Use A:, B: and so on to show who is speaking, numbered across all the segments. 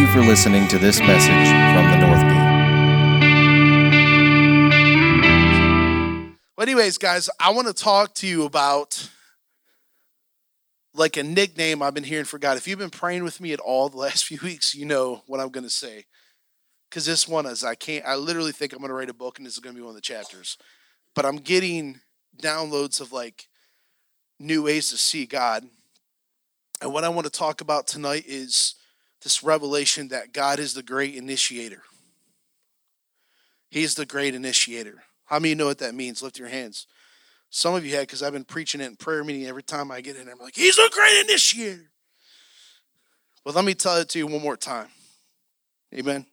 A: you for listening to this message from the North Gate.
B: Well, anyways, guys, I want to talk to you about like a nickname I've been hearing for God. If you've been praying with me at all the last few weeks, you know what I'm going to say. Because this one is, I can't, I literally think I'm going to write a book and this is going to be one of the chapters. But I'm getting downloads of like new ways to see God. And what I want to talk about tonight is this revelation that God is the great initiator. He's the great initiator. How many know what that means? Lift your hands. Some of you had because I've been preaching it in prayer meeting every time I get in. I'm like, He's the great initiator. But let me tell it to you one more time. Amen.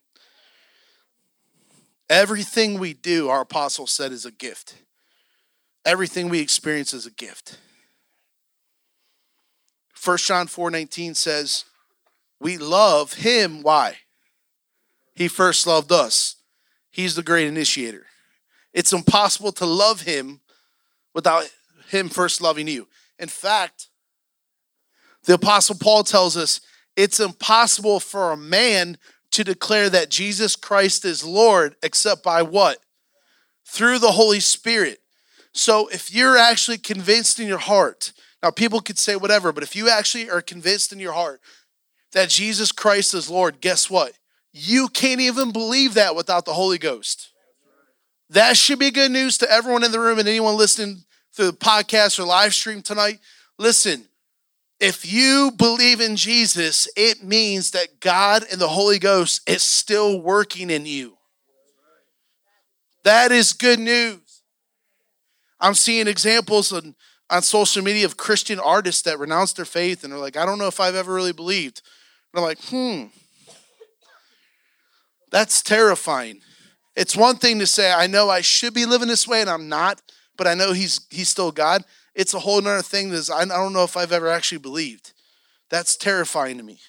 B: Everything we do, our apostle said, is a gift. Everything we experience is a gift. 1 John 4 19 says, We love him. Why? He first loved us. He's the great initiator. It's impossible to love him without him first loving you. In fact, the Apostle Paul tells us it's impossible for a man to declare that Jesus Christ is Lord except by what? Through the Holy Spirit. So if you're actually convinced in your heart, now people could say whatever, but if you actually are convinced in your heart that Jesus Christ is Lord, guess what? You can't even believe that without the Holy Ghost. That should be good news to everyone in the room and anyone listening through the podcast or live stream tonight. Listen, if you believe in Jesus, it means that God and the Holy Ghost is still working in you. That is good news. I'm seeing examples on, on social media of Christian artists that renounce their faith and are like, I don't know if I've ever really believed. And I'm like, hmm, that's terrifying. It's one thing to say, I know I should be living this way and I'm not, but I know he's he's still God. It's a whole other thing that is, I don't know if I've ever actually believed. That's terrifying to me.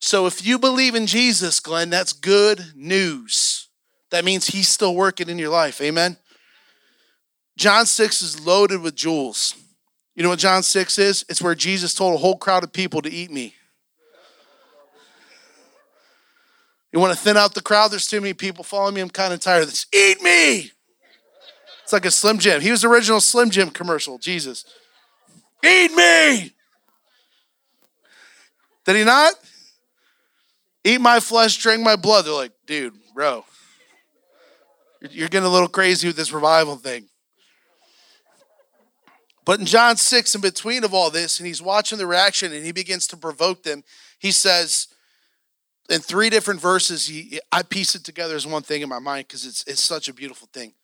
B: So if you believe in Jesus, Glenn, that's good news. That means he's still working in your life. Amen. John 6 is loaded with jewels. You know what John 6 is? It's where Jesus told a whole crowd of people to eat me. You want to thin out the crowd? There's too many people following me. I'm kind of tired of this. Eat me! It's like a Slim Jim. He was the original Slim Jim commercial. Jesus. Eat me! Did he not? Eat my flesh, drink my blood. They're like, dude, bro, you're getting a little crazy with this revival thing. But in John 6, in between of all this, and he's watching the reaction and he begins to provoke them, he says, in three different verses, he, I piece it together as one thing in my mind because it's, it's such a beautiful thing.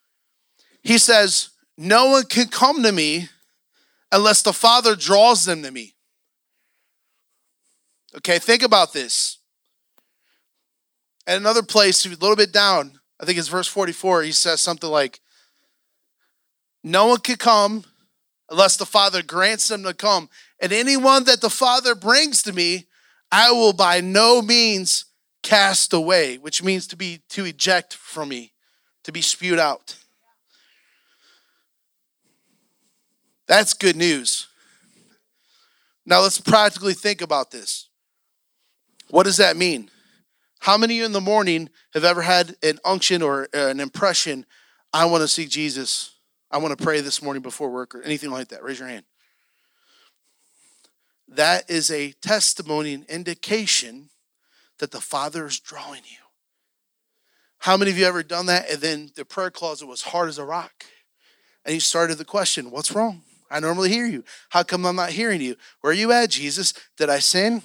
B: He says, No one can come to me unless the Father draws them to me. Okay, think about this. At another place, a little bit down, I think it's verse 44, he says something like, No one can come unless the Father grants them to come. And anyone that the Father brings to me, I will by no means cast away, which means to be to eject from me, to be spewed out. That's good news. Now let's practically think about this. What does that mean? How many you in the morning have ever had an unction or an impression, I want to see Jesus? I want to pray this morning before work or anything like that? Raise your hand. That is a testimony and indication that the Father is drawing you. How many of you ever done that? And then the prayer closet was hard as a rock. And you started the question, What's wrong? I normally hear you. How come I'm not hearing you? Where are you at, Jesus? Did I sin?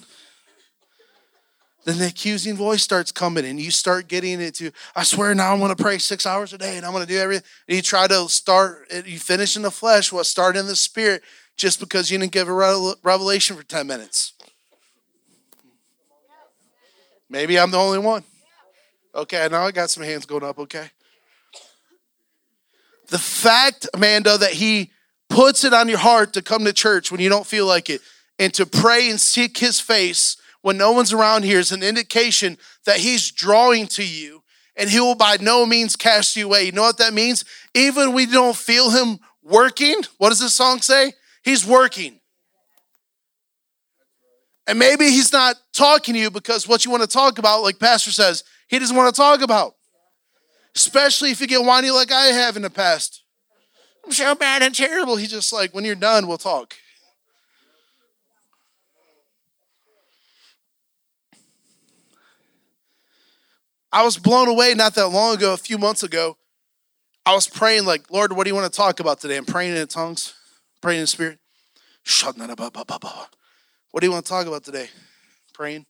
B: Then the accusing voice starts coming, and you start getting into, I swear now I'm going to pray six hours a day and I'm going to do everything. And you try to start, you finish in the flesh what started in the spirit just because you didn't give a revelation for 10 minutes. Maybe I'm the only one. Okay, now I got some hands going up, okay? The fact, Amanda, that he puts it on your heart to come to church when you don't feel like it and to pray and seek his face when no one's around here is an indication that he's drawing to you and he will by no means cast you away. You know what that means? Even we don't feel him working, what does this song say? He's working. And maybe he's not talking to you because what you want to talk about, like Pastor says, he doesn't want to talk about. Especially if you get whiny like I have in the past. I'm so bad and terrible. He's just like, when you're done, we'll talk. I was blown away not that long ago, a few months ago. I was praying, like, Lord, what do you want to talk about today? I'm praying in tongues, praying in spirit. What do you want to talk about today? Praying.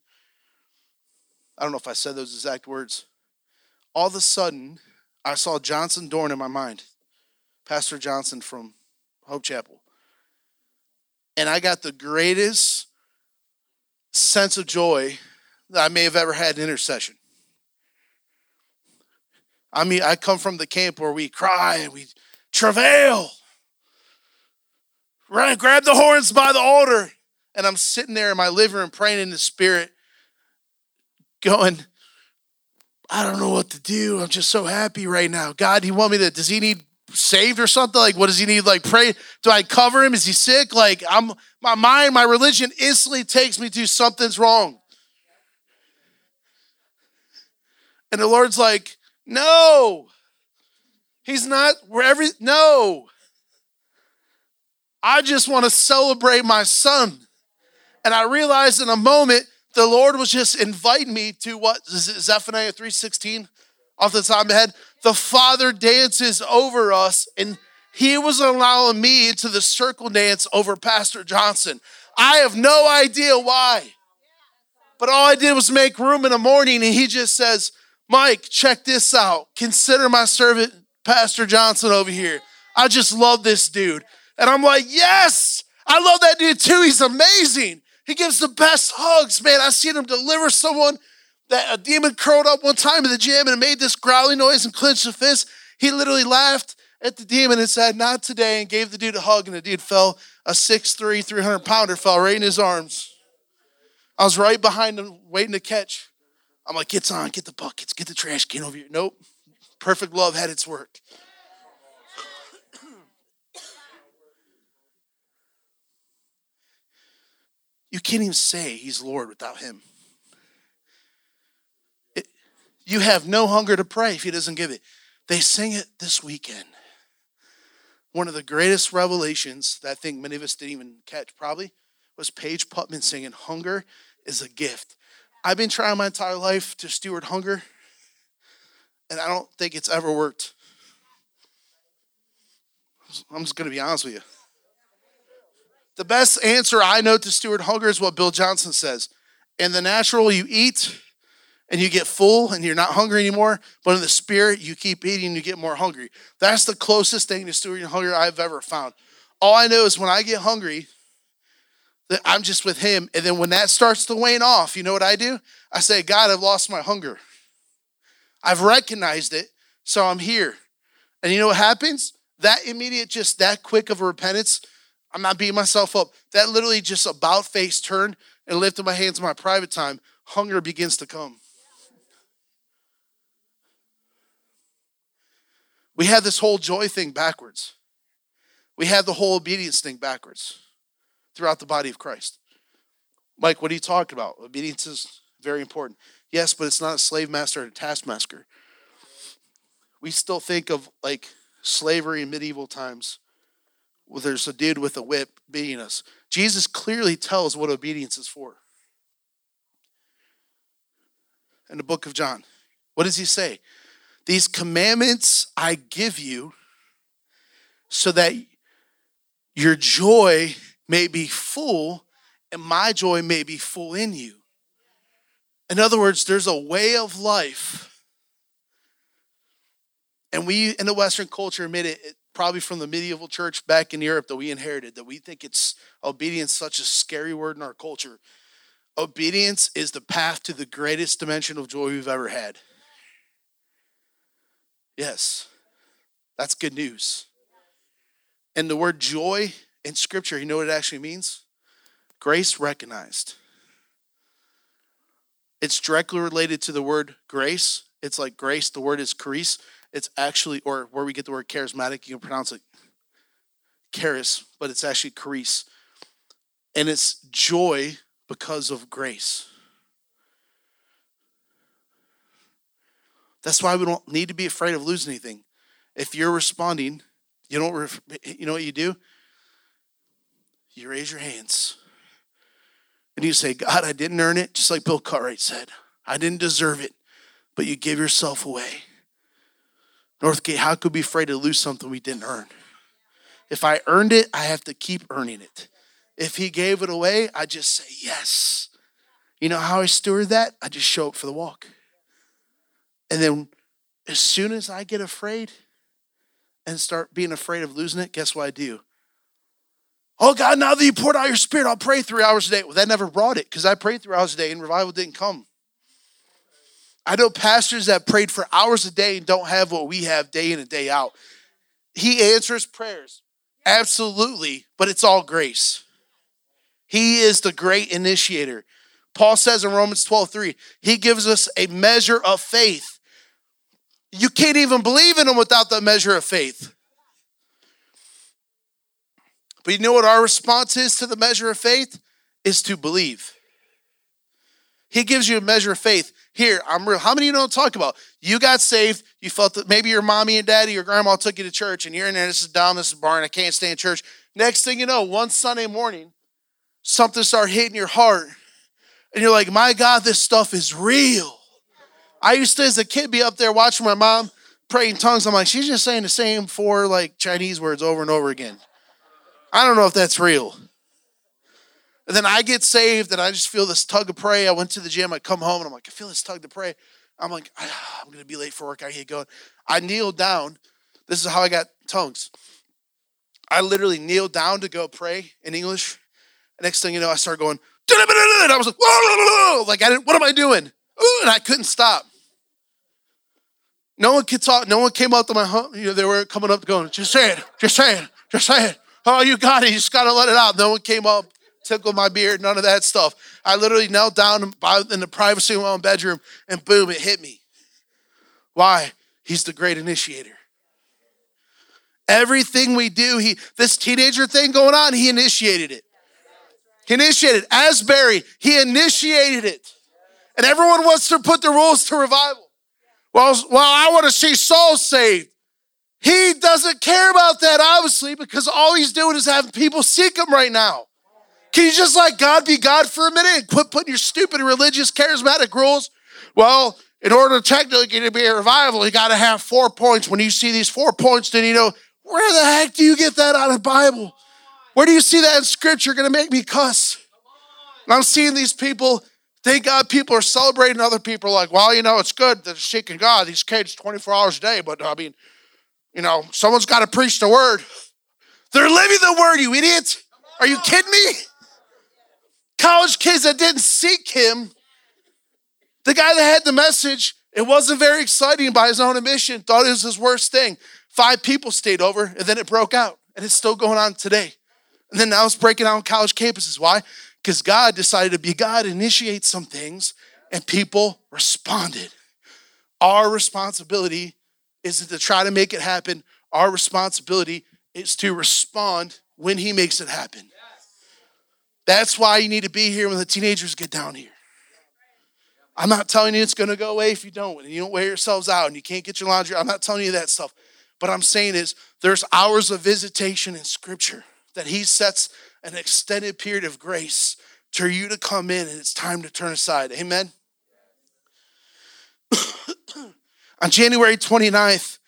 B: I don't know if I said those exact words. All of a sudden, I saw Johnson Dorn in my mind, Pastor Johnson from Hope Chapel. And I got the greatest sense of joy that I may have ever had in intercession. I mean, I come from the camp where we cry and we travail. Right, grab the horns by the altar. And I'm sitting there in my living room praying in the spirit, going, I don't know what to do. I'm just so happy right now. God, you want me to, does he need saved or something? Like, what does he need? Like, pray? Do I cover him? Is he sick? Like, I'm, my mind, my religion instantly takes me to something's wrong. And the Lord's like, no. He's not wherever, no. I just want to celebrate my son. And I realized in a moment the Lord was just inviting me to what Zephaniah 3:16 off the top of my head. The Father dances over us, and he was allowing me into the circle dance over Pastor Johnson. I have no idea why. But all I did was make room in the morning, and he just says, Mike, check this out. Consider my servant, Pastor Johnson, over here. I just love this dude. And I'm like, yes, I love that dude too. He's amazing. He gives the best hugs, man. I've seen him deliver someone that a demon curled up one time in the gym and made this growling noise and clenched a fist. He literally laughed at the demon and said, Not today, and gave the dude a hug, and the dude fell, a 6'3, 300 pounder fell right in his arms. I was right behind him, waiting to catch. I'm like, It's on, get the buckets, get the trash can over here. Nope. Perfect love had its work. You can't even say he's Lord without him. It, you have no hunger to pray if he doesn't give it. They sing it this weekend. One of the greatest revelations that I think many of us didn't even catch probably was Paige Putman singing, Hunger is a gift. I've been trying my entire life to steward hunger, and I don't think it's ever worked. I'm just going to be honest with you. The best answer I know to steward hunger is what Bill Johnson says. In the natural, you eat and you get full and you're not hungry anymore, but in the spirit, you keep eating and you get more hungry. That's the closest thing to stewarding hunger I've ever found. All I know is when I get hungry, that I'm just with Him. And then when that starts to wane off, you know what I do? I say, God, I've lost my hunger. I've recognized it, so I'm here. And you know what happens? That immediate, just that quick of a repentance I'm not beating myself up. That literally just about face turned and lifted my hands in my private time. Hunger begins to come. We have this whole joy thing backwards. We have the whole obedience thing backwards throughout the body of Christ. Mike, what are you talking about? Obedience is very important. Yes, but it's not a slave master and a taskmaster. We still think of like slavery in medieval times well, there's a dude with a whip beating us. Jesus clearly tells what obedience is for. In the book of John, what does he say? These commandments I give you so that your joy may be full and my joy may be full in you. In other words, there's a way of life. And we in the Western culture admit it, probably from the medieval church back in Europe that we inherited, that we think it's obedience such a scary word in our culture. Obedience is the path to the greatest dimension of joy we've ever had. Yes, that's good news. And the word joy in scripture, you know what it actually means? Grace recognized. It's directly related to the word grace. It's like grace, the word is charis, it's actually, or where we get the word charismatic, you can pronounce it charis, but it's actually charis. And it's joy, because of grace. That's why we don't need to be afraid of losing anything. If you're responding, you don't you know what you do? You raise your hands. And you say, God, I didn't earn it, just like Bill Cartwright said. I didn't deserve it, but you give yourself away. Northgate, how could we be afraid to lose something we didn't earn? If I earned it, I have to keep earning it. If he gave it away, I just say yes. You know how I steward that? I just show up for the walk. And then as soon as I get afraid and start being afraid of losing it, guess what I do? Oh God, now that you poured out your spirit, I'll pray three hours a day. Well, that never brought it because I prayed three hours a day and revival didn't come. I know pastors that prayed for hours a day and don't have what we have day in and day out. He answers prayers. Absolutely, but it's all grace. He is the great initiator. Paul says in Romans 12, 3, he gives us a measure of faith. You can't even believe in him without the measure of faith. But you know what our response is to the measure of faith? Is to believe. He gives you a measure of faith. Here, I'm real. How many of you know what I'm talking about? You got saved. You felt that maybe your mommy and daddy, your grandma took you to church, and you're in there. This is down. This is barn. I can't stay in church. Next thing you know, one Sunday morning, something start hitting your heart and you're like, my God, this stuff is real. I used to, as a kid, be up there watching my mom pray in tongues. I'm like, she's just saying the same four like Chinese words over and over again. I don't know if that's real. And then I get saved and I just feel this tug of pray. I went to the gym, I come home and I'm like, I feel this tug to pray. I'm like, ah, I'm gonna be late for work. I get going. I kneel down. This is how I got tongues. I literally kneeled down to go pray in English. Next thing you know, I start going, and I was like, like I didn't, what am I doing? And I couldn't stop. No one could talk. No one came up to my, home. you know, they were coming up going, just say it, just say it, just say it. Oh, you got it. You just got to let it out. No one came up, tickled my beard, none of that stuff. I literally knelt down in the privacy of my own bedroom and boom, it hit me. Why? He's the great initiator. Everything we do, he this teenager thing going on, he initiated it. He initiated it. Asbury. He initiated it. And everyone wants to put the rules to revival. Well, well, I want to see souls saved. He doesn't care about that, obviously, because all he's doing is having people seek him right now. Can you just let God be God for a minute and quit putting your stupid religious, charismatic rules? Well, in order to technically to be a revival, you got to have four points. When you see these four points, then you know, where the heck do you get that out of Bible? Where do you see that in scripture? Going to make me cuss. And I'm seeing these people, thank God people are celebrating. Other people like, well, you know, it's good that they're seeking God. These kids 24 hours a day, but I mean, you know, someone's got to preach the word. They're living the word, you idiot. Are you kidding me? College kids that didn't seek him, the guy that had the message, it wasn't very exciting by his own admission, thought it was his worst thing. Five people stayed over, and then it broke out, and it's still going on today. And then now it's breaking out on college campuses. Why? Because God decided to be God, initiate some things, and people responded. Our responsibility isn't to try to make it happen. Our responsibility is to respond when He makes it happen. That's why you need to be here when the teenagers get down here. I'm not telling you it's going to go away if you don't, and you don't wear yourselves out and you can't get your laundry. I'm not telling you that stuff. But I'm saying is there's hours of visitation in Scripture that He sets an extended period of grace for you to come in and it's time to turn aside. Amen. On January 29th,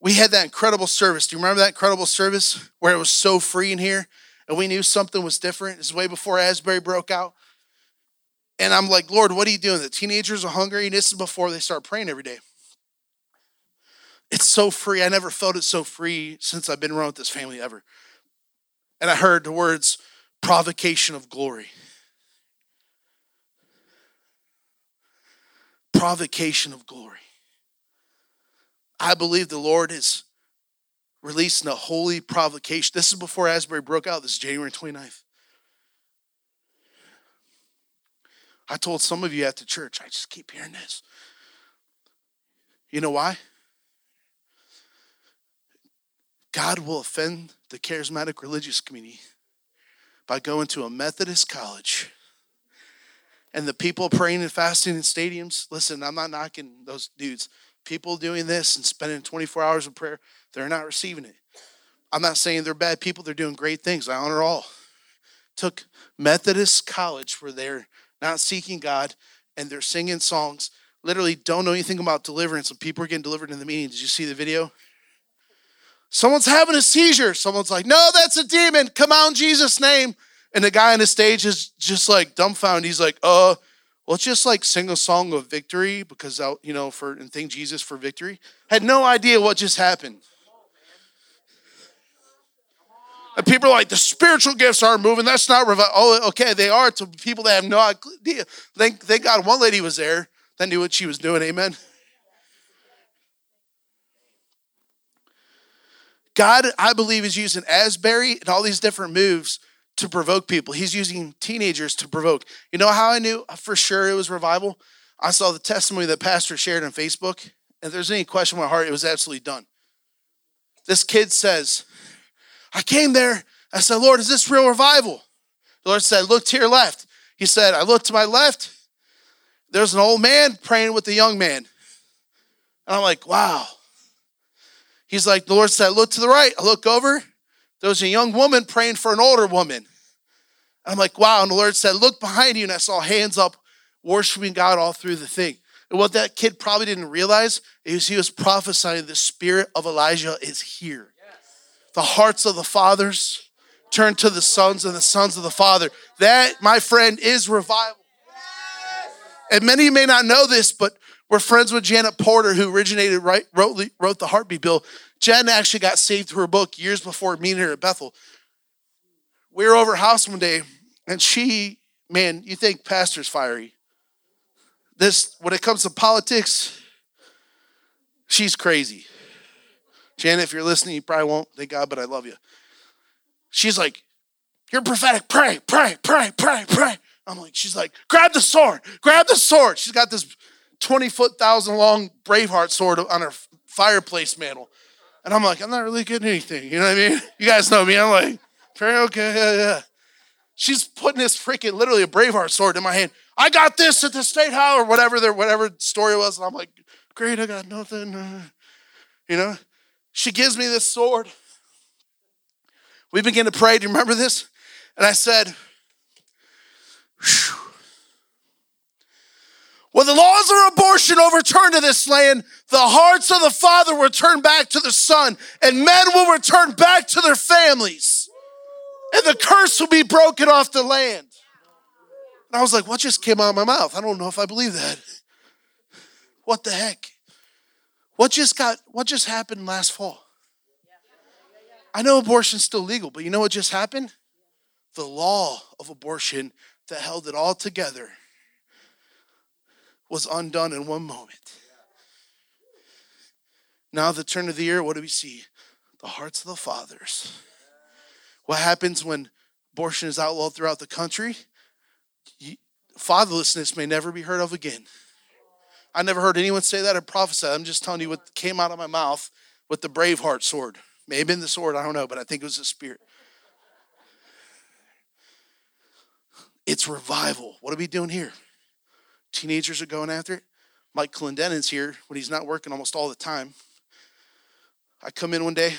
B: we had that incredible service. Do you remember that incredible service where it was so free in here and we knew something was different? It's way before Asbury broke out. And I'm like, Lord, what are you doing? The teenagers are hungry, and this is before they start praying every day. It's so free. I never felt it so free since I've been around with this family ever and I heard the words provocation of glory. Provocation of glory. I believe the Lord is releasing a holy provocation. This is before Asbury broke out. This is January 29th. I told some of you at the church, I just keep hearing this. You know why? God will offend the charismatic religious community by going to a Methodist college and the people praying and fasting in stadiums. Listen, I'm not knocking those dudes. People doing this and spending 24 hours of prayer, they're not receiving it. I'm not saying they're bad people, they're doing great things. I honor all. Took Methodist College where they're not seeking God and they're singing songs, literally don't know anything about deliverance, and people are getting delivered in the meeting. Did you see the video? Someone's having a seizure. Someone's like, no, that's a demon. Come in Jesus' name. And the guy on the stage is just like dumbfounded. He's like, uh, let's just like sing a song of victory because out, you know, for and thank Jesus for victory. Had no idea what just happened. And people are like, the spiritual gifts aren't moving. That's not revival. Oh, okay, they are to people that have no idea. Thank, thank God one lady was there that knew what she was doing. Amen. God, I believe, is using Asbury and all these different moves to provoke people. He's using teenagers to provoke. You know how I knew for sure it was revival? I saw the testimony that pastor shared on Facebook. And if there's any question in my heart, it was absolutely done. This kid says, I came there. I said, Lord, is this real revival? The Lord said, Look to your left. He said, I looked to my left. There's an old man praying with a young man. And I'm like, wow. He's like, the Lord said, Look to the right. I look over. There was a young woman praying for an older woman. I'm like, wow. And the Lord said, Look behind you. And I saw hands up, worshiping God all through the thing. And what that kid probably didn't realize is he was prophesying the spirit of Elijah is here. The hearts of the fathers turn to the sons, and the sons of the father. That, my friend, is revival. And many may not know this, but we're friends with Janet Porter, who originated, right, wrote, wrote the Heartbeat Bill. Jen actually got saved through her book years before meeting her at Bethel. We were over house one day, and she, man, you think pastor's fiery. This, when it comes to politics, she's crazy. Janet, if you're listening, you probably won't, thank God, but I love you. She's like, You're prophetic, pray, pray, pray, pray, pray. I'm like, She's like, Grab the sword, grab the sword. She's got this 20 foot, thousand long Braveheart sword on her fireplace mantle. And I'm like, I'm not really getting anything. You know what I mean? You guys know me. I'm like, okay, yeah, yeah. She's putting this freaking, literally a Braveheart sword in my hand. I got this at the state house or whatever their whatever story was. And I'm like, great, I got nothing. You know? She gives me this sword. We begin to pray. Do you remember this? And I said. When the laws of abortion overturn to this land, the hearts of the father will turn back to the son, and men will return back to their families, and the curse will be broken off the land. And I was like, what just came out of my mouth? I don't know if I believe that. What the heck? What just got what just happened last fall? I know abortion's still legal, but you know what just happened? The law of abortion that held it all together was undone in one moment. Now, the turn of the year, what do we see? The hearts of the fathers. What happens when abortion is outlawed throughout the country? Fatherlessness may never be heard of again. I never heard anyone say that or prophesy. I'm just telling you what came out of my mouth with the Braveheart sword. May have been the sword, I don't know, but I think it was the spirit. It's revival. What are we doing here? Teenagers are going after it. Mike Clendenin's here when he's not working almost all the time. I come in one day.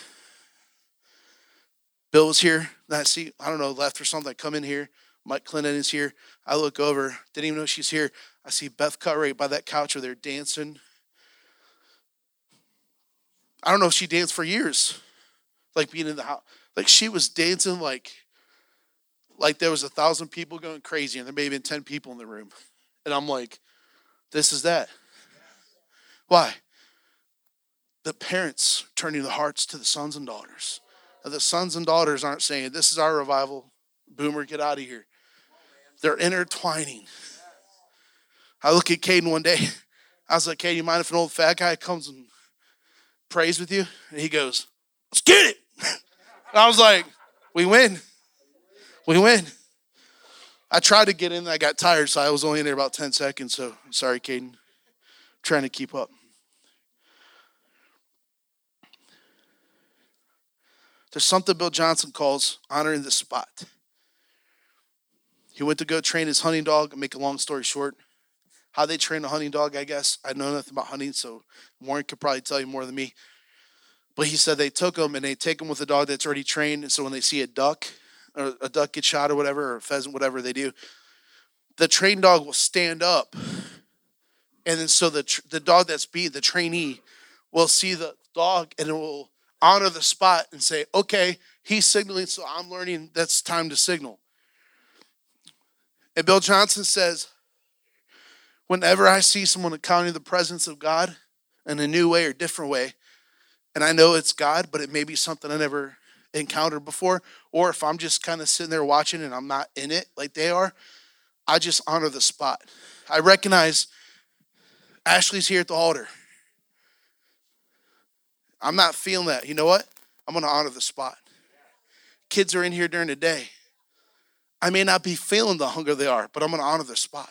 B: Bill was here. I see, I don't know, left or something. I come in here. Mike Clinton is here. I look over, didn't even know she's here. I see Beth Cutter by that couch where they're dancing. I don't know if she danced for years, like being in the house. Like she was dancing like, like there was a thousand people going crazy, and there may have been ten people in the room. And I'm like, this is that. Why? The parents turning the hearts to the sons and daughters. The sons and daughters aren't saying, This is our revival. Boomer, get out of here. They're intertwining. I look at Caden one day. I was like, Caden, you mind if an old fat guy comes and prays with you? And he goes, Let's get it. And I was like, We win. We win. I tried to get in, I got tired, so I was only in there about 10 seconds. So sorry, Caden. Trying to keep up. There's something Bill Johnson calls honoring the spot. He went to go train his hunting dog. Make a long story short, how they train a hunting dog, I guess. I know nothing about hunting, so Warren could probably tell you more than me. But he said they took him and they take him with a dog that's already trained. And so when they see a duck or a duck get shot or whatever, or a pheasant, whatever they do, the trained dog will stand up. And then so the the dog that's beat, the trainee, will see the dog and it will honor the spot and say, okay, he's signaling, so I'm learning that's time to signal. And Bill Johnson says, whenever I see someone encountering the presence of God in a new way or different way, and I know it's God, but it may be something I never encountered before, or if I'm just kind of sitting there watching and I'm not in it like they are, I just honor the spot. I recognize Ashley's here at the altar. I'm not feeling that. You know what? I'm going to honor the spot. Kids are in here during the day. I may not be feeling the hunger they are, but I'm going to honor the spot.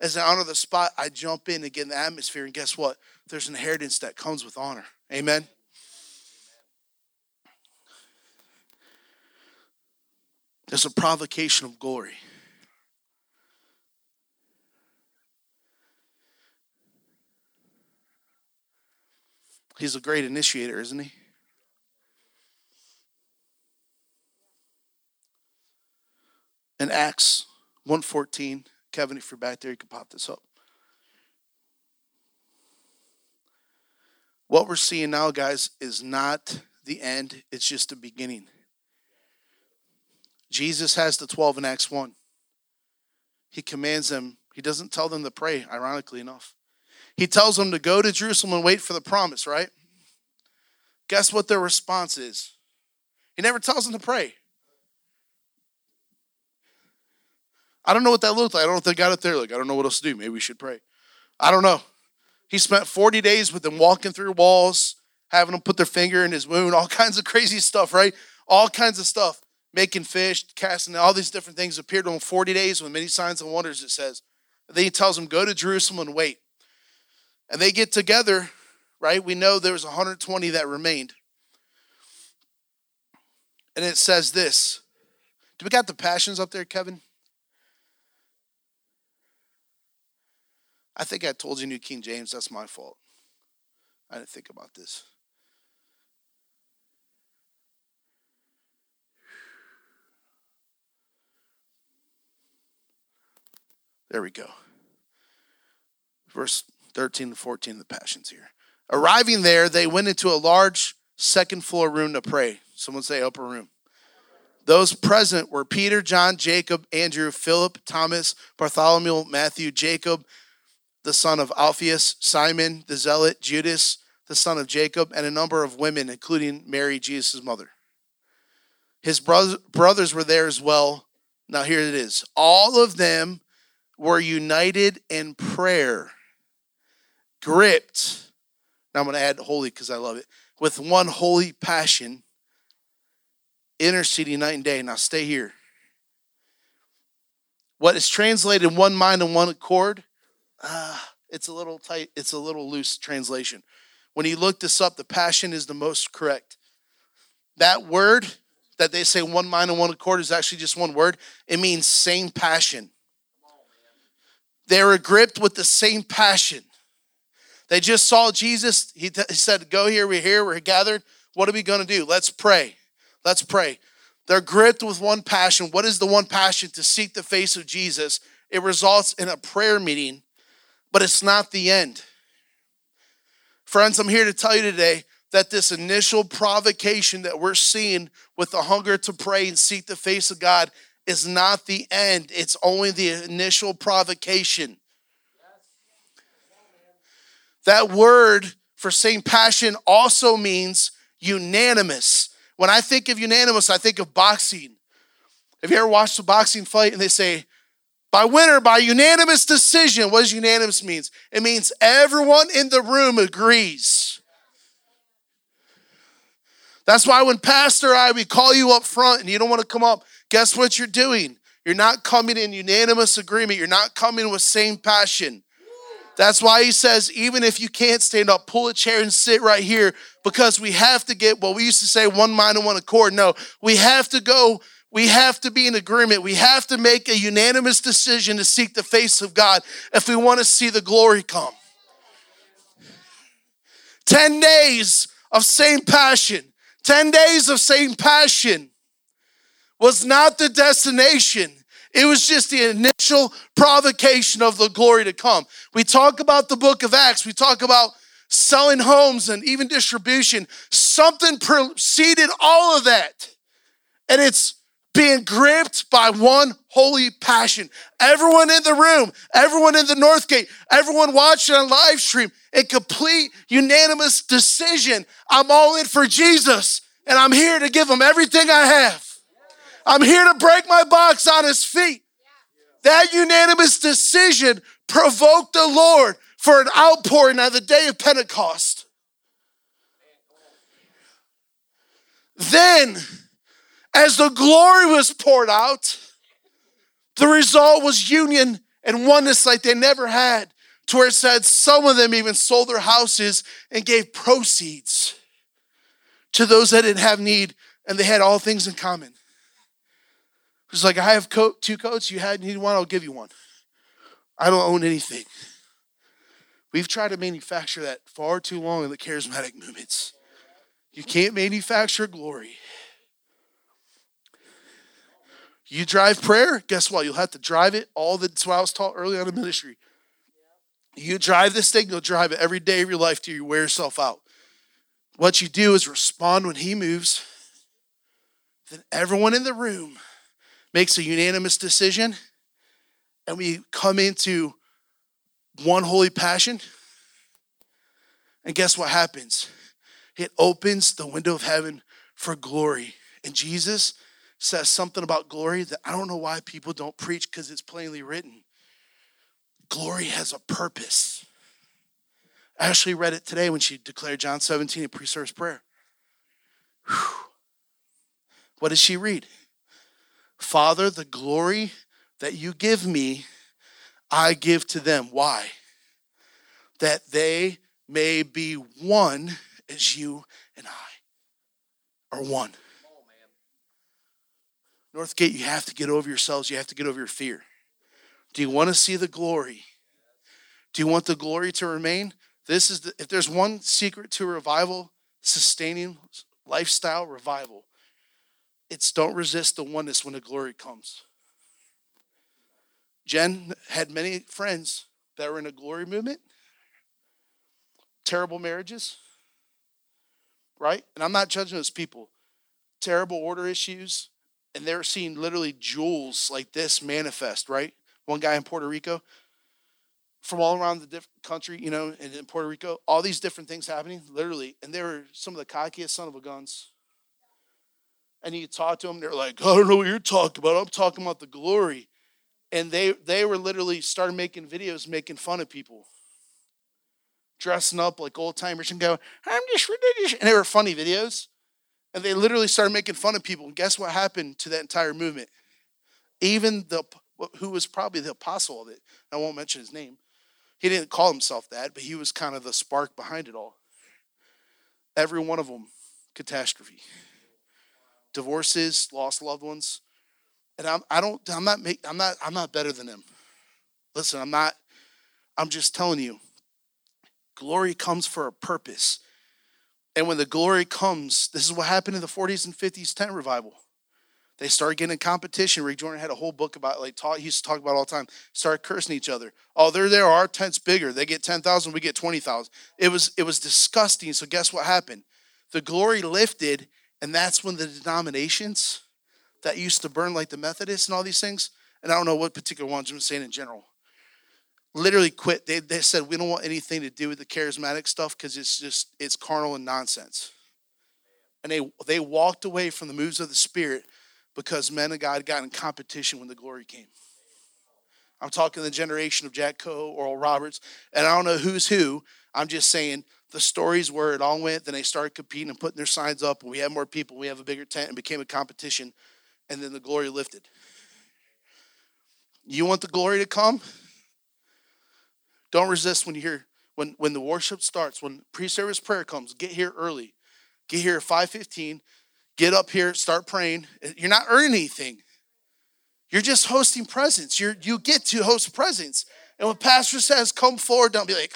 B: As I honor the spot, I jump in and get in the atmosphere, and guess what? There's an inheritance that comes with honor. Amen. There's a provocation of glory. He's a great initiator, isn't he? In Acts 114, Kevin, if you're back there, you can pop this up. What we're seeing now, guys, is not the end, it's just the beginning. Jesus has the 12 in Acts 1. He commands them, he doesn't tell them to pray, ironically enough. He tells them to go to Jerusalem and wait for the promise, right? Guess what their response is? He never tells them to pray. I don't know what that looked like. I don't know if they got it there. Like, I don't know what else to do. Maybe we should pray. I don't know. He spent 40 days with them walking through walls, having them put their finger in his wound, all kinds of crazy stuff, right? All kinds of stuff. Making fish, casting all these different things appeared to him 40 days with many signs and wonders, it says. then he tells them, go to Jerusalem and wait. And they get together, right? We know there was 120 that remained. And it says this. Do we got the passions up there, Kevin? I think I told you New King James. That's my fault. I didn't think about this. There we go. Verse 13 to 14 of the Passions here. Arriving there, they went into a large second floor room to pray. Someone say upper room. Those present were Peter, John, Jacob, Andrew, Philip, Thomas, Bartholomew, Matthew, Jacob, the son of Alphaeus, Simon the Zealot, Judas, the son of Jacob, and a number of women, including Mary, Jesus' mother. His brothers were there as well. Now, here it is. All of them were united in prayer, gripped. Now, I'm going to add holy because I love it. With one holy passion, interceding night and day. Now, stay here. What is translated one mind and one accord uh, it's a little tight, it's a little loose translation. When you look this up, the passion is the most correct. That word that they say one mind and one accord is actually just one word. It means same passion. They were gripped with the same passion. They just saw Jesus. He, he said, Go here, we're here, we're gathered. What are we going to do? Let's pray. Let's pray. They're gripped with one passion. What is the one passion? To seek the face of Jesus. It results in a prayer meeting but it's not the end. Friends, I'm here to tell you today that this initial provocation that we're seeing with the hunger to pray and seek the face of God is not the end, it's only the initial provocation. That word for same passion also means unanimous. When I think of unanimous, I think of boxing. Have you ever watched a boxing fight and they say, by winner, by unanimous decision. What does unanimous means? It means everyone in the room agrees. That's why when Pastor I we call you up front and you don't want to come up, guess what you're doing? You're not coming in unanimous agreement. You're not coming with same passion. That's why he says, even if you can't stand up, pull a chair and sit right here because we have to get what we used to say one mind and one accord. No, we have to go we have to be in agreement. We have to make a unanimous decision to seek the face of God if we want to see the glory come. 10 days of same passion, 10 days of same passion was not the destination. It was just the initial provocation of the glory to come. We talk about the book of Acts, we talk about selling homes and even distribution. Something preceded all of that. And it's being gripped by one holy passion. Everyone in the room, everyone in the North Gate, everyone watching on live stream, a complete unanimous decision. I'm all in for Jesus, and I'm here to give him everything I have. I'm here to break my box on his feet. That unanimous decision provoked the Lord for an outpouring on the day of Pentecost. Then, as the glory was poured out, the result was union and oneness like they never had, to where it said some of them even sold their houses and gave proceeds to those that didn't have need, and they had all things in common. It's like, I have coat, two coats, you had need one, I'll give you one. I don't own anything. We've tried to manufacture that far too long in the charismatic movements. You can't manufacture glory. You drive prayer, guess what? You'll have to drive it all the what I was taught early on in ministry. You drive this thing, you'll drive it every day of your life till you wear yourself out. What you do is respond when he moves. Then everyone in the room makes a unanimous decision, and we come into one holy passion. And guess what happens? It opens the window of heaven for glory. And Jesus says something about glory that I don't know why people don't preach because it's plainly written. Glory has a purpose. Ashley read it today when she declared John 17 in pre service prayer. Whew. What did she read? Father, the glory that you give me, I give to them. Why? That they may be one as you and I are one. Northgate, you have to get over yourselves. You have to get over your fear. Do you want to see the glory? Do you want the glory to remain? This is the, if there's one secret to revival, sustaining lifestyle revival, it's don't resist the oneness when the glory comes. Jen had many friends that were in a glory movement, terrible marriages, right? And I'm not judging those people. Terrible order issues, and they're seeing literally jewels like this manifest, right? One guy in Puerto Rico, from all around the different country, you know, and in Puerto Rico, all these different things happening, literally, and they were some of the cockiest son of a guns. And you talk to them, they're like, I don't know what you're talking about. I'm talking about the glory. And they they were literally started making videos making fun of people. Dressing up like old timers and going, I'm just religious. And they were funny videos. And they literally started making fun of people. And guess what happened to that entire movement? Even the who was probably the apostle of it, I won't mention his name. He didn't call himself that, but he was kind of the spark behind it all. Every one of them, catastrophe. Divorces, lost loved ones. And I'm, I don't, I'm not, make, I'm not, I'm not better than them. Listen, I'm not, I'm just telling you, glory comes for a purpose. And when the glory comes, this is what happened in the 40s and 50s tent revival. They started getting in competition. Rick Jordan had a whole book about like taught, he used to talk about all the time. Started cursing each other. Oh, they're there. Our tent's bigger. They get 10,000, we get 20,000. It was it was disgusting. So guess what happened? The glory lifted, and that's when the denominations that used to burn like the Methodists and all these things, and I don't know what particular ones I'm saying in general, literally quit. They, they said, we don't want anything to do with the charismatic stuff because it's just, it's carnal and nonsense. And they, they walked away from the moves of the Spirit because men of God got in competition when the glory came. I'm talking the generation of Jack Coe, Oral Roberts, and I don't know who's who. I'm just saying the stories where it all went. Then they started competing and putting their signs up, we had more people. We have a bigger tent, and became a competition, and then the glory lifted. You want the glory to come? Don't resist when you hear when when the worship starts, when pre-service prayer comes, get here early. Get here at 5:15. Get up here, start praying. You're not earning anything. You're just hosting presence. You're you get to host presence. And when pastor says, come forward, don't be like,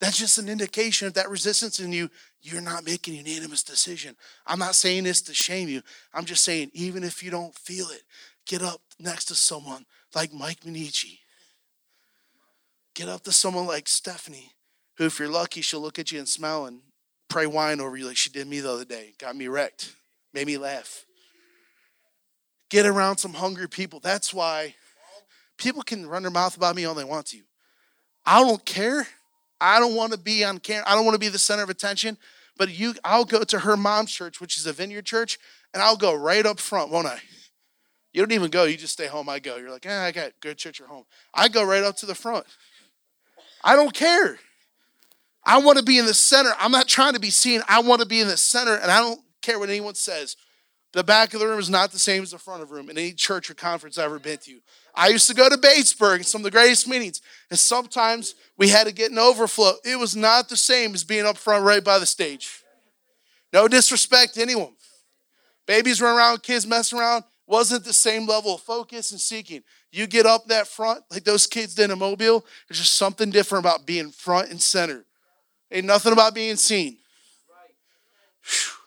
B: that's just an indication of that resistance in you. You're not making unanimous decision. I'm not saying this to shame you. I'm just saying, even if you don't feel it, get up next to someone like Mike Minichi. Get up to someone like Stephanie, who, if you're lucky, she'll look at you and smile and pray wine over you like she did me the other day. Got me wrecked, made me laugh. Get around some hungry people. That's why people can run their mouth about me all they want to. I don't care. I don't want to be on camera. I don't want to be the center of attention. But you, I'll go to her mom's church, which is a vineyard church, and I'll go right up front, won't I? You don't even go. You just stay home. I go. You're like, eh, I got good church at home. I go right up to the front. I don't care. I want to be in the center. I'm not trying to be seen. I want to be in the center, and I don't care what anyone says. The back of the room is not the same as the front of the room in any church or conference I've ever been to. I used to go to Batesburg, some of the greatest meetings, and sometimes we had to get an overflow. It was not the same as being up front right by the stage. No disrespect to anyone. Babies run around, kids messing around. Wasn't the same level of focus and seeking. You get up that front, like those kids did in Mobile, there's just something different about being front and center. Ain't nothing about being seen. Whew.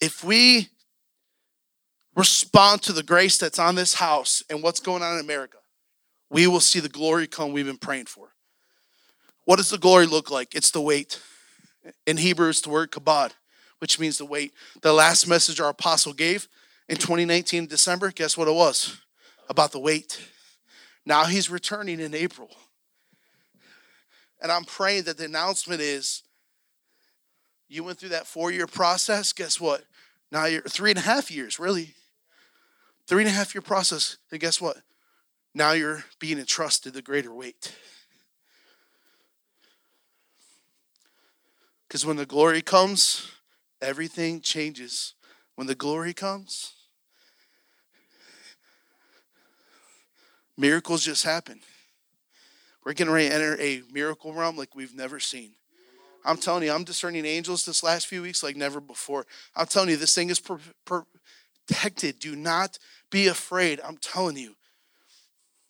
B: If we respond to the grace that's on this house and what's going on in America, we will see the glory come we've been praying for. What does the glory look like? It's the weight. In Hebrew, it's the word kabod, which means the weight. The last message our apostle gave in 2019 December, guess what it was? About the weight. Now he's returning in April. And I'm praying that the announcement is you went through that four year process. Guess what? Now you're three and a half years, really. Three and a half year process. And guess what? Now you're being entrusted the greater weight. Because when the glory comes, everything changes. When the glory comes, miracles just happen. We're getting ready to enter a miracle realm like we've never seen. I'm telling you, I'm discerning angels this last few weeks like never before. I'm telling you, this thing is protected. Do not be afraid. I'm telling you.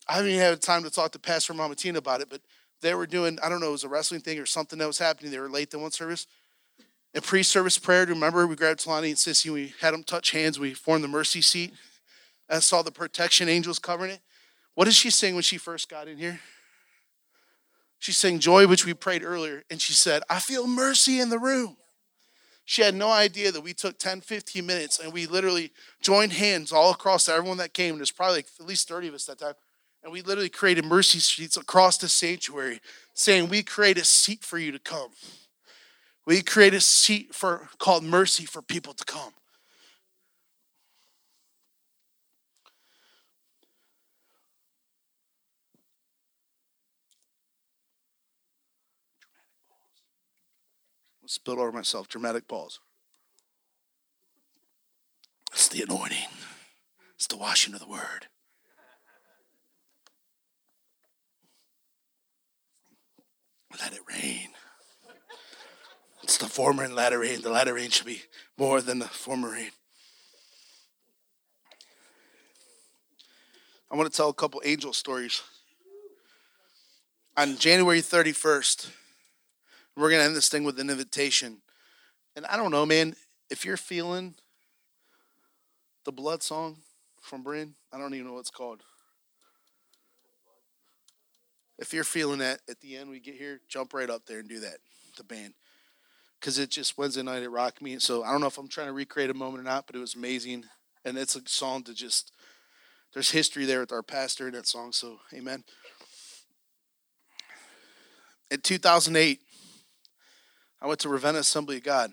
B: I haven't even had time to talk to Pastor Mama Tina about it, but they were doing, I don't know, it was a wrestling thing or something that was happening. They were late to one service. In pre service prayer, do you remember we grabbed Talani and Sissy, we had them touch hands, we formed the mercy seat. I saw the protection angels covering it. What did she sing when she first got in here? She sang Joy, which we prayed earlier, and she said, I feel mercy in the room. She had no idea that we took 10, 15 minutes and we literally joined hands all across everyone that came. There's probably like at least 30 of us that time. And we literally created mercy streets across the sanctuary saying, We create a seat for you to come. We create a seat for called mercy for people to come. Spilled over myself. Dramatic pause. It's the anointing, it's the washing of the word. Let it rain. It's the former and latter rain. The latter rain should be more than the former rain. I want to tell a couple angel stories. On January 31st, we're going to end this thing with an invitation. And I don't know, man, if you're feeling the blood song from Bryn, I don't even know what it's called. If you're feeling that at the end, we get here, jump right up there and do that, the band. Because it just Wednesday night at Rock Me. So I don't know if I'm trying to recreate a moment or not, but it was amazing. And it's a song to just, there's history there with our pastor in that song. So, amen. In 2008, I went to Ravenna Assembly of God.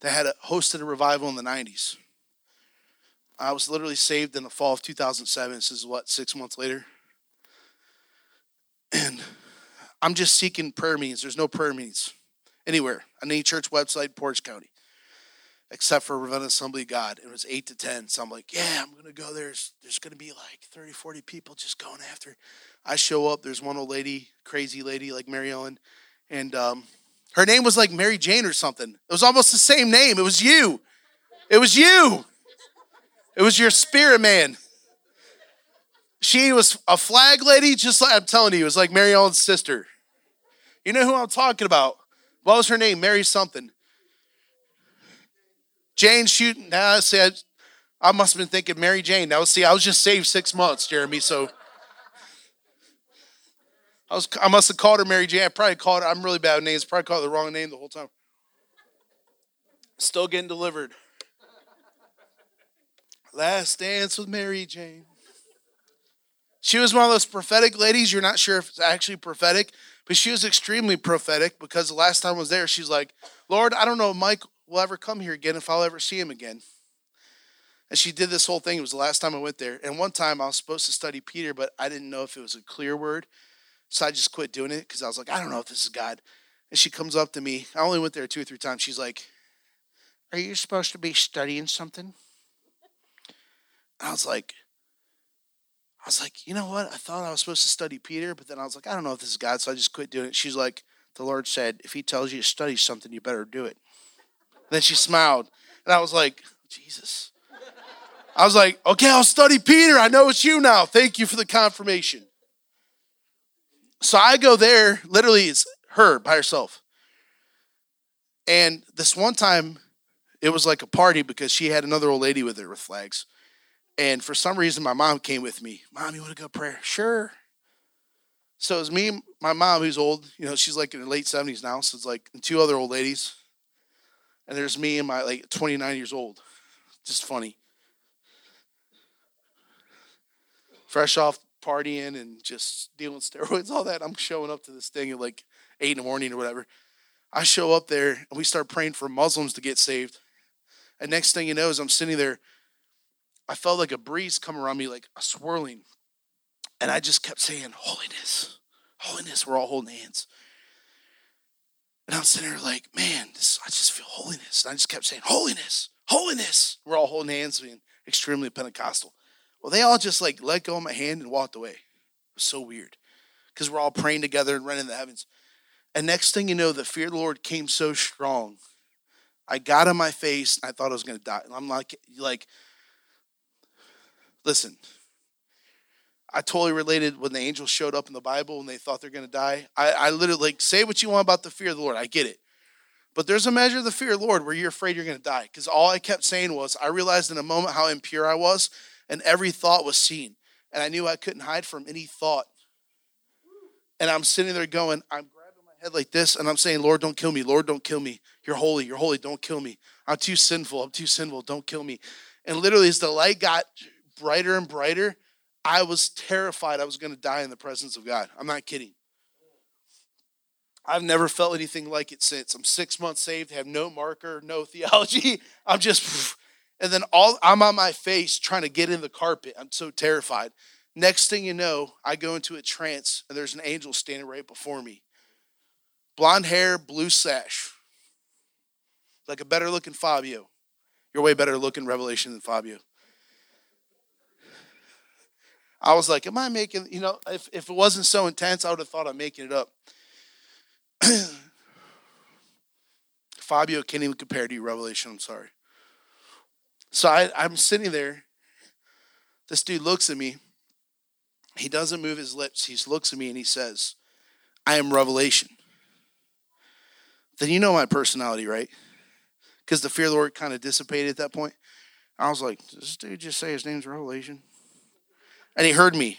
B: They had a, hosted a revival in the 90s. I was literally saved in the fall of 2007. This is what, six months later? And I'm just seeking prayer meetings. There's no prayer meetings anywhere on any church website, Portage County, except for Ravenna Assembly of God. It was 8 to 10. So I'm like, yeah, I'm going to go there. There's, there's going to be like 30, 40 people just going after. I show up. There's one old lady, crazy lady like Mary Ellen And um, her name was like Mary Jane or something. It was almost the same name. It was you. It was you. It was your spirit man. She was a flag lady, just like I'm telling you, it was like Mary Ellen's sister. You know who I'm talking about? What was her name? Mary something. Jane shooting. Nah, I said I must have been thinking Mary Jane. Now, see, I was just saved six months, Jeremy. So I was, I must have called her Mary Jane. I probably called her. I'm really bad with names. Probably called her the wrong name the whole time. Still getting delivered. Last dance with Mary Jane. She was one of those prophetic ladies. You're not sure if it's actually prophetic, but she was extremely prophetic because the last time I was there, she's like, Lord, I don't know if Mike will ever come here again, if I'll ever see him again. And she did this whole thing. It was the last time I went there. And one time I was supposed to study Peter, but I didn't know if it was a clear word. So I just quit doing it because I was like, I don't know if this is God. And she comes up to me. I only went there two or three times. She's like, Are you supposed to be studying something? I was like, I was like, you know what? I thought I was supposed to study Peter, but then I was like, I don't know if this is God, so I just quit doing it. She's like, the Lord said, if He tells you to study something, you better do it. And then she smiled, and I was like, Jesus. I was like, okay, I'll study Peter. I know it's you now. Thank you for the confirmation. So I go there, literally, it's her by herself. And this one time, it was like a party because she had another old lady with her with flags. And for some reason, my mom came with me. Mom, you want to go prayer? Sure. So it was me, my mom, who's old. You know, she's like in her late 70s now. So it's like two other old ladies. And there's me and my like 29 years old. Just funny. Fresh off partying and just dealing steroids, all that. I'm showing up to this thing at like eight in the morning or whatever. I show up there and we start praying for Muslims to get saved. And next thing you know, is I'm sitting there I felt like a breeze come around me, like a swirling. And I just kept saying, Holiness, holiness. We're all holding hands. And I'm sitting there like, man, this, I just feel holiness. And I just kept saying, Holiness, holiness. We're all holding hands, being extremely Pentecostal. Well, they all just like let go of my hand and walked away. It was so weird because we're all praying together and running the heavens. And next thing you know, the fear of the Lord came so strong. I got on my face. And I thought I was going to die. And I'm like, like, Listen, I totally related when the angels showed up in the Bible and they thought they're going to die. I, I literally like say what you want about the fear of the Lord. I get it. But there's a measure of the fear of the Lord where you're afraid you're going to die. Because all I kept saying was, I realized in a moment how impure I was, and every thought was seen. And I knew I couldn't hide from any thought. And I'm sitting there going, I'm grabbing my head like this, and I'm saying, Lord, don't kill me. Lord, don't kill me. You're holy. You're holy. Don't kill me. I'm too sinful. I'm too sinful. Don't kill me. And literally, as the light got brighter and brighter, I was terrified I was going to die in the presence of God. I'm not kidding. I've never felt anything like it since. I'm six months saved, have no marker, no theology. I'm just, and then all I'm on my face trying to get in the carpet. I'm so terrified. Next thing you know, I go into a trance and there's an angel standing right before me. Blonde hair, blue sash. Like a better looking Fabio. You're way better looking Revelation than Fabio. I was like, am I making, you know, if, if it wasn't so intense, I would have thought I'm making it up. Fabio can't even compare to you, Revelation. I'm sorry. So I, I'm sitting there. This dude looks at me. He doesn't move his lips. He looks at me and he says, I am Revelation. Then you know my personality, right? Because the fear of the Lord kind of dissipated at that point. I was like, this dude just say his name's Revelation? and he heard me.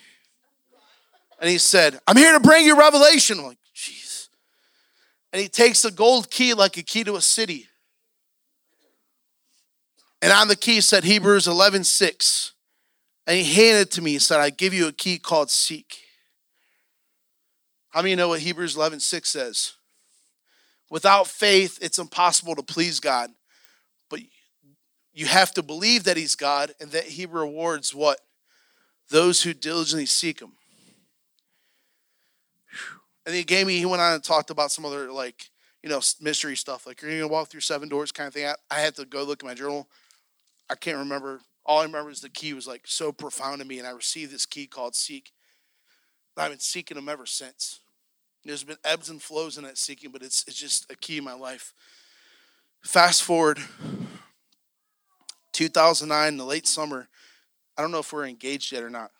B: And he said, I'm here to bring you revelation. I'm like, jeez. And he takes a gold key like a key to a city. And on the key said Hebrews 11 6. And he handed it to me and said, I give you a key called seek. How many know what Hebrews 11 6 says? Without faith, it's impossible to please God. But you have to believe that He's God and that He rewards what? those who diligently seek him. And he gave me, he went on and talked about some other like, you know, mystery stuff. Like you're gonna walk through seven doors kind of thing. I, I had to go look at my journal. I can't remember. All I remember is the key was like so profound to me, and I received this key called Seek. I've been seeking them ever since. There's been ebbs and flows in that seeking, but it's it's just a key in my life. Fast forward 2009, in the late summer. I don't know if we're engaged yet or not,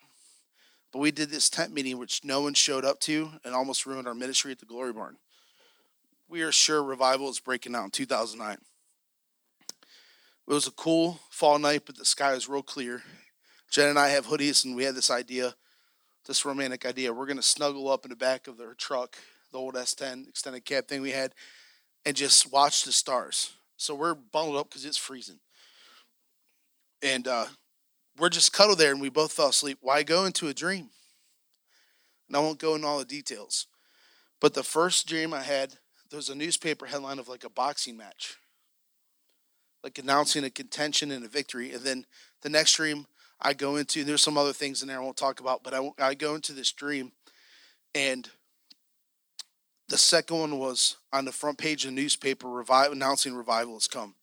B: but we did this tent meeting which no one showed up to and almost ruined our ministry at the Glory Barn. We are sure revival is breaking out in 2009. It was a cool fall night, but the sky was real clear. Jen and I have hoodies, and we had this idea, this romantic idea. We're going to snuggle up in the back of their truck, the old S10 extended cab thing we had, and just watch the stars. So we're bundled up because it's freezing. And uh, we're just cuddled there, and we both fell asleep. Why go into a dream? And I won't go into all the details. But the first dream I had, there was a newspaper headline of like a boxing match like announcing a contention and a victory. And then the next dream I go into, there's some other things in there I won't talk about, but I, I go into this dream, and the second one was on the front page of the newspaper, announcing revival has come.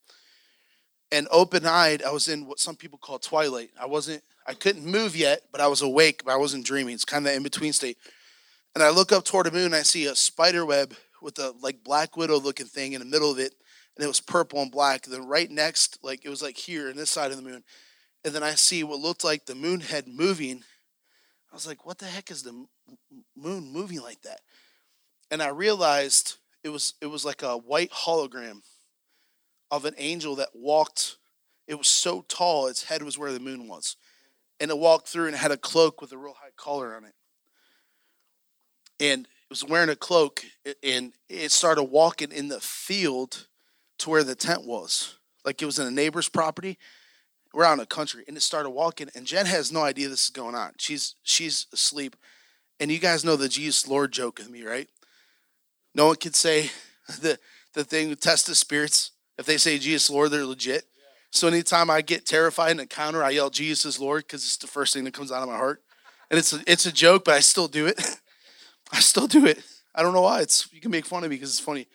B: And open eyed, I was in what some people call twilight. I wasn't, I couldn't move yet, but I was awake, but I wasn't dreaming. It's kind of in between state. And I look up toward the moon, and I see a spider web with a like black widow looking thing in the middle of it and it was purple and black. And then right next, like it was like here in this side of the moon. And then I see what looked like the moon head moving. I was like, what the heck is the moon moving like that? And I realized it was it was like a white hologram of an angel that walked. It was so tall, its head was where the moon was. And it walked through and it had a cloak with a real high collar on it. And it was wearing a cloak and it started walking in the field to where the tent was. Like it was in a neighbor's property. We're out in the country, and it started walking. And Jen has no idea this is going on. She's she's asleep, and you guys know the Jesus Lord joke with me, right? No one can say the the thing test the spirits. If they say Jesus Lord, they're legit. So anytime I get terrified in a encounter, I yell Jesus Lord because it's the first thing that comes out of my heart, and it's a, it's a joke, but I still do it. I still do it. I don't know why. It's you can make fun of me because it's funny.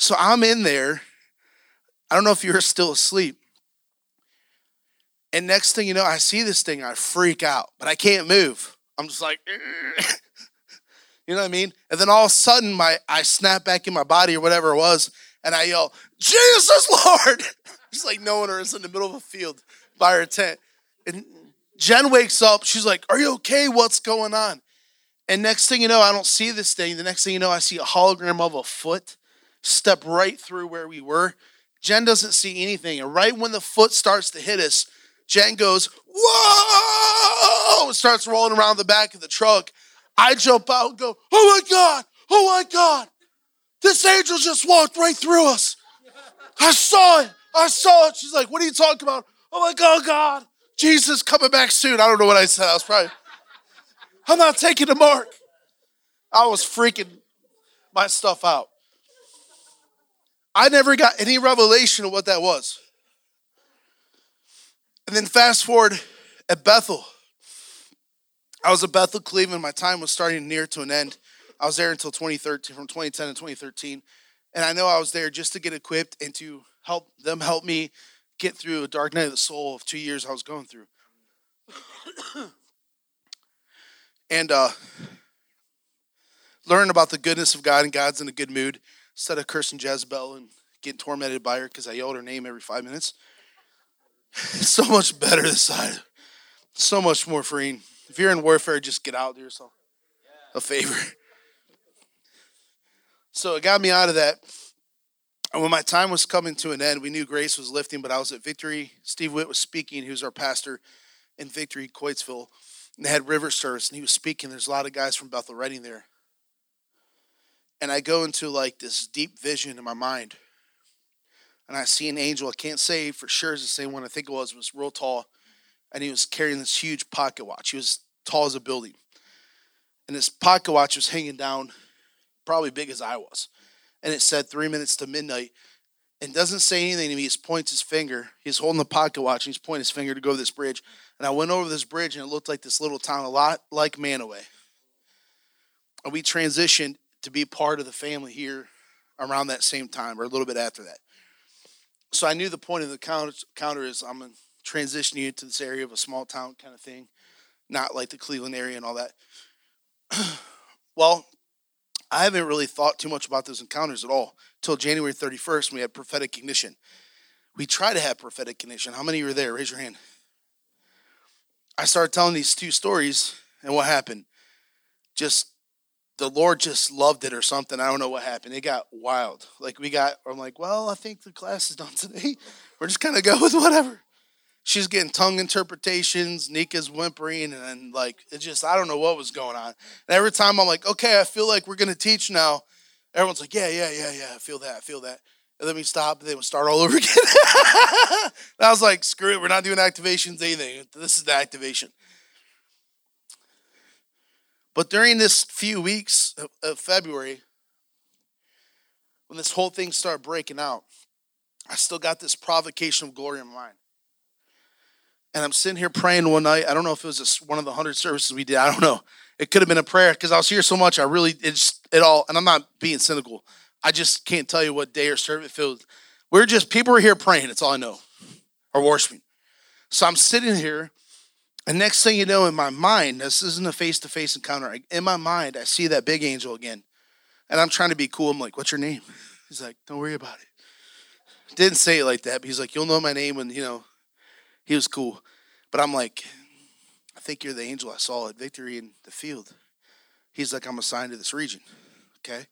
B: So I'm in there. I don't know if you're still asleep. And next thing you know, I see this thing, I freak out, but I can't move. I'm just like, you know what I mean? And then all of a sudden, my I snap back in my body or whatever it was, and I yell, Jesus Lord! Just like no one is in the middle of a field by her tent. And Jen wakes up. She's like, Are you okay? What's going on? And next thing you know, I don't see this thing. The next thing you know, I see a hologram of a foot step right through where we were. Jen doesn't see anything. And right when the foot starts to hit us, Jen goes, Whoa! And starts rolling around the back of the truck. I jump out and go, Oh my God! Oh my God! This angel just walked right through us. I saw it. I saw it. She's like, What are you talking about? Oh my God, God. Jesus coming back soon. I don't know what I said. I was probably, I'm not taking the mark. I was freaking my stuff out. I never got any revelation of what that was. And then fast forward at Bethel. I was at Bethel, Cleveland. My time was starting near to an end. I was there until 2013, from 2010 to 2013. And I know I was there just to get equipped and to help them help me get through a dark night of the soul of two years I was going through. and uh, learn about the goodness of God and God's in a good mood instead of cursing Jezebel and getting tormented by her because I yelled her name every five minutes. It's so much better this side. So much more freeing. If you're in warfare, just get out, do yourself a favor. So it got me out of that. And when my time was coming to an end, we knew grace was lifting, but I was at Victory. Steve Witt was speaking. He was our pastor in Victory, Coatesville. And they had river service, and he was speaking. There's a lot of guys from Bethel Redding there and I go into like this deep vision in my mind. And I see an angel. I can't say for sure it's the same one. I think it was. It was real tall. And he was carrying this huge pocket watch. He was tall as a building. And this pocket watch was hanging down, probably big as I was. And it said three minutes to midnight. And doesn't say anything to me. He just points his finger. He's holding the pocket watch and he's pointing his finger to go to this bridge. And I went over this bridge and it looked like this little town, a lot like Mantua. And we transitioned to be part of the family here around that same time or a little bit after that. So I knew the point of the counter, counter is I'm going to transition you to this area of a small town kind of thing, not like the Cleveland area and all that. well, I haven't really thought too much about those encounters at all till January 31st. We had prophetic ignition. We try to have prophetic ignition. How many were there? Raise your hand. I started telling these two stories, and what happened? Just the Lord just loved it or something. I don't know what happened. It got wild. Like we got, I'm like, well, I think the class is done today. We're just of go with whatever. She's getting tongue interpretations. Nika's whimpering, and like it just, I don't know what was going on. And every time I'm like, okay, I feel like we're gonna teach now. Everyone's like, yeah, yeah, yeah, yeah. I feel that. I feel that. And then we stop, and then we start all over again. I was like, screw it. We're not doing activations, anything. This is the activation. But during this few weeks of, February, when this whole thing started breaking out, I still got this provocation of glory in mind. And I'm sitting here praying one night. I don't know if it was one of the hundred services we did. I don't know. It could have been a prayer because I was here so much. I really it's it all. And I'm not being cynical. I just can't tell you what day or service it feels. We're just people are here praying. That's all I know, or worshiping. So I'm sitting here and next thing you know, in my mind, this isn't a face to face encounter. In my mind, I see that big angel again. And I'm trying to be cool. I'm like, what's your name? He's like, don't worry about it. Didn't say it like that, but he's like, you'll know my name. And, you know, he was cool. But I'm like, I think you're the angel I saw at Victory in the field. He's like, I'm assigned to this region. Okay.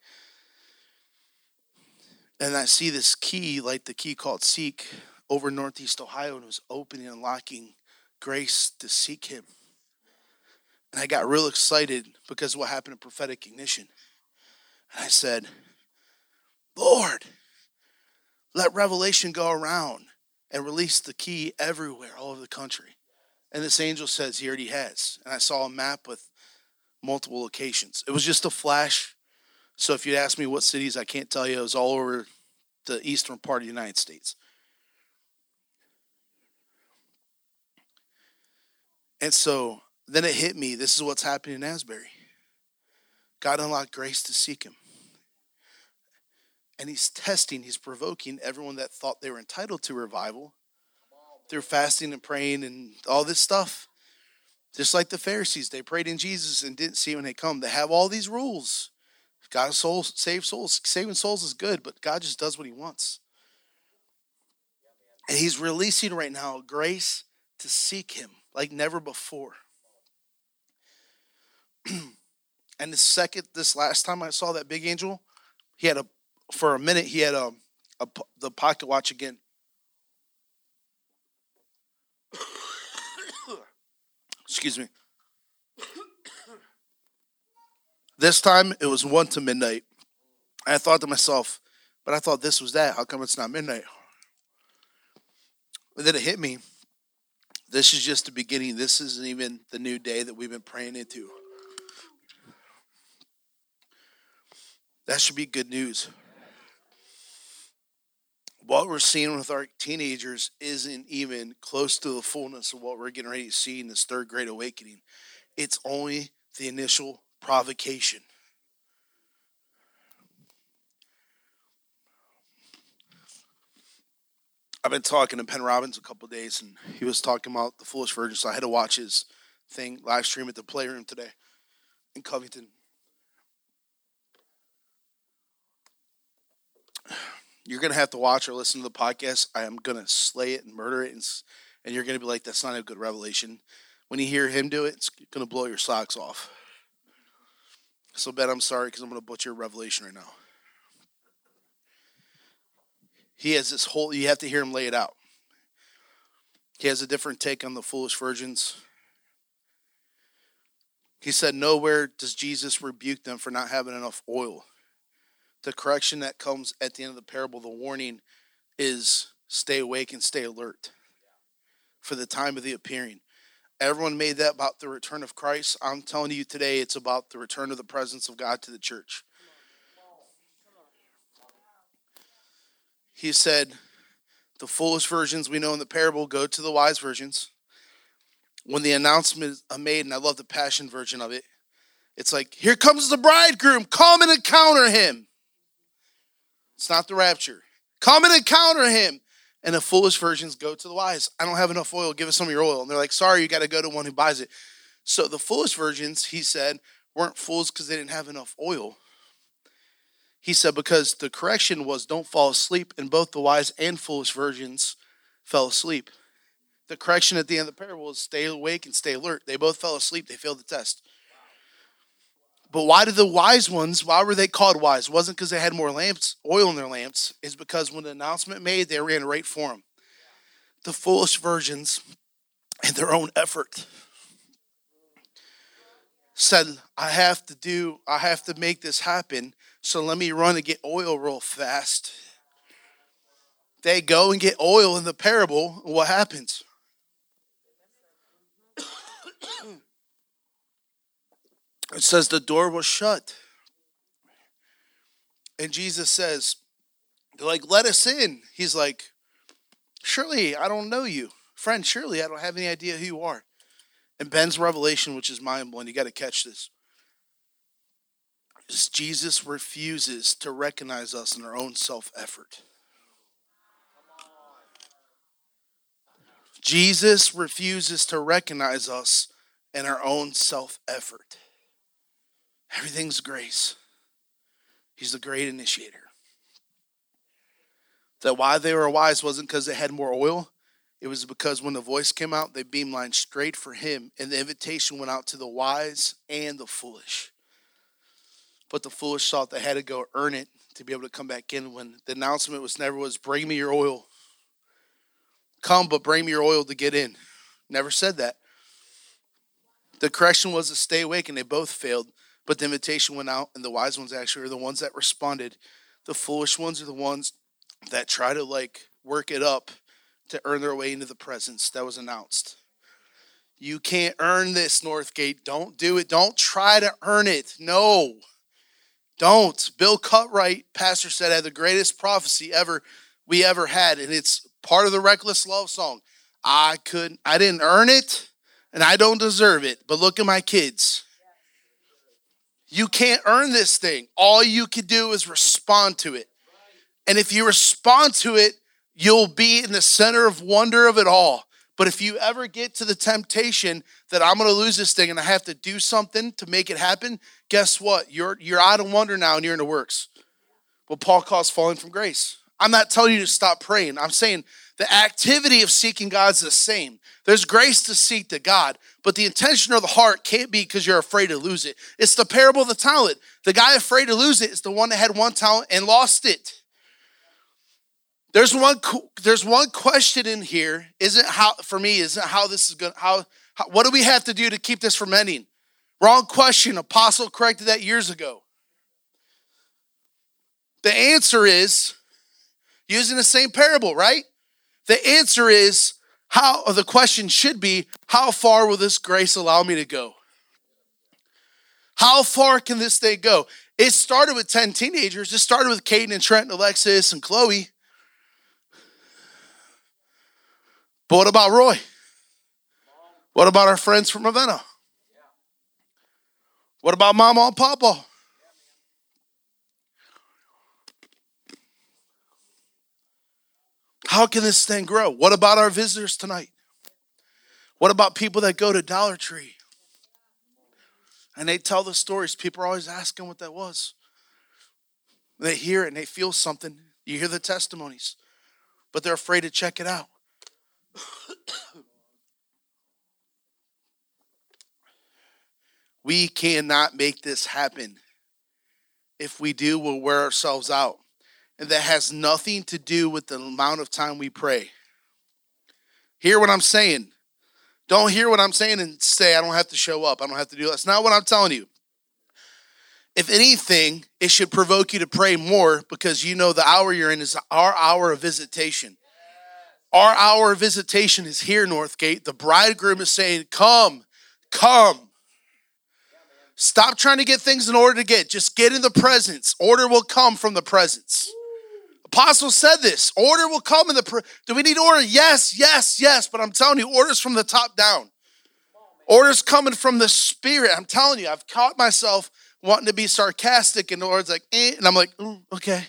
B: And I see this key, like the key called Seek, over Northeast Ohio, and it was opening and locking grace to seek him. And I got real excited because what happened in prophetic ignition. And I said, Lord, let revelation go around and release the key everywhere, all over the country. And this angel says he already has. And I saw a map with multiple locations. It was just a flash. So if you'd ask me what cities, I can't tell you. It was all over the eastern part of the United States. And so then it hit me this is what's happening in Asbury. God unlocked grace to seek him. And he's testing, he's provoking everyone that thought they were entitled to revival through fasting and praying and all this stuff. Just like the Pharisees, they prayed in Jesus and didn't see when they come. They have all these rules. God souls save souls. Saving souls is good, but God just does what he wants. And he's releasing right now grace to seek him like never before. and the second, this last time I saw that big angel, he had a, for a minute, he had a, a the pocket watch again. Excuse me. This time it was one to midnight. And I thought to myself, but I thought this was that. How come it's not midnight? And then it hit me. This is just the beginning. This isn't even the new day that we've been praying into. That should be good news. What we're seeing with our teenagers isn't even close to the fullness of what we're getting ready to see in this third great awakening. It's only the initial provocation. I've been talking to Ben Robbins a couple days, and he was talking about the Foolish Virgin. So I had to watch his thing live stream at the Playroom today in Covington. You're gonna have to watch or listen to the podcast. I am gonna slay it and murder it, and, and you're gonna be like, "That's not a good revelation." When you hear him do it, it's gonna blow your socks off. So, Ben, I'm sorry because I'm gonna butcher revelation right now he has this whole you have to hear him lay it out. He has a different take on the foolish virgins. He said nowhere does jesus rebuke them for not having enough oil. The correction that comes at the end of the parable the warning is stay awake and stay alert for the time of the appearing. Everyone made that about the return of christ. I'm telling you today it's about the return of the presence of god to the church he said, The foolish virgins we know in the parable go to the wise virgins. When the announcement is made, and I love the passion version of it, it's like, Here comes the bridegroom, come and encounter him. It's not the rapture. Come and encounter him. And the foolish virgins go to the wise. I don't have enough oil. Give us some of your oil. And they're like, Sorry, you got to go to one who buys it. So the foolish virgins, he said, weren't fools because they didn't have enough oil. He said, because the correction was don't fall asleep, and both the wise and foolish virgins fell asleep. The correction at the end of the parable is stay awake and stay alert. They both fell asleep, they failed the test. But why did the wise ones, why were they called wise? It wasn't because they had more lamps, oil in their lamps. It's because when the announcement made, they ran right for them. The foolish virgins, in their own effort, said, I have to do, I have to make this happen. So let me run and get oil real fast. They go and get oil in the parable. What happens? it says the door was shut. And Jesus says, like, let us in. He's like, surely I don't know you. Friend, surely I don't have any idea who you are. And Ben's revelation, which is mind blowing, you got to catch this. Is Jesus refuses to recognize us in our own self effort. Jesus refuses to recognize us in our own self effort. Everything's grace. He's the great initiator. That why they were wise wasn't because they had more oil, it was because when the voice came out, they beamlined straight for him, and the invitation went out to the wise and the foolish. But the foolish thought they had to go earn it to be able to come back in when the announcement was never was bring me your oil. Come, but bring me your oil to get in. Never said that. The correction was to stay awake, and they both failed. But the invitation went out, and the wise ones actually are the ones that responded. The foolish ones are the ones that try to like work it up to earn their way into the presence that was announced. You can't earn this, Northgate. Don't do it. Don't try to earn it. No. Don't. Bill Cutright, pastor said, had the greatest prophecy ever we ever had, and it's part of the reckless love song. I couldn't, I didn't earn it, and I don't deserve it. But look at my kids. You can't earn this thing. All you can do is respond to it. And if you respond to it, you'll be in the center of wonder of it all. But if you ever get to the temptation that I'm going to lose this thing and I have to do something to make it happen, guess what? You're you're out of wonder now and you're in the works. What Paul calls falling from grace. I'm not telling you to stop praying. I'm saying the activity of seeking God's the same. There's grace to seek to God, but the intention of the heart can't be because you're afraid to lose it. It's the parable of the talent. The guy afraid to lose it is the one that had one talent and lost it. There's one there's one question in here. Isn't how for me isn't how this is going how, how what do we have to do to keep this from ending? Wrong question. Apostle corrected that years ago. The answer is using the same parable, right? The answer is how the question should be how far will this grace allow me to go? How far can this thing go? It started with 10 teenagers. It started with Caden and Trent and Alexis and Chloe. But what about Roy? What about our friends from Ravenna? What about Mama and Papa? How can this thing grow? What about our visitors tonight? What about people that go to Dollar Tree? And they tell the stories. People are always asking what that was. They hear it and they feel something. You hear the testimonies, but they're afraid to check it out. we cannot make this happen. If we do, we'll wear ourselves out. And that has nothing to do with the amount of time we pray. Hear what I'm saying. Don't hear what I'm saying and say, I don't have to show up. I don't have to do that. That's not what I'm telling you. If anything, it should provoke you to pray more because you know the hour you're in is our hour of visitation. Our hour of visitation is here, Northgate. The bridegroom is saying, Come, come. Stop trying to get things in order to get. Just get in the presence. Order will come from the presence. Apostle said this order will come in the. Do we need order? Yes, yes, yes. But I'm telling you, orders from the top down. Orders coming from the Spirit. I'm telling you, I've caught myself wanting to be sarcastic, and the Lord's like, eh, and I'm like, mm, okay.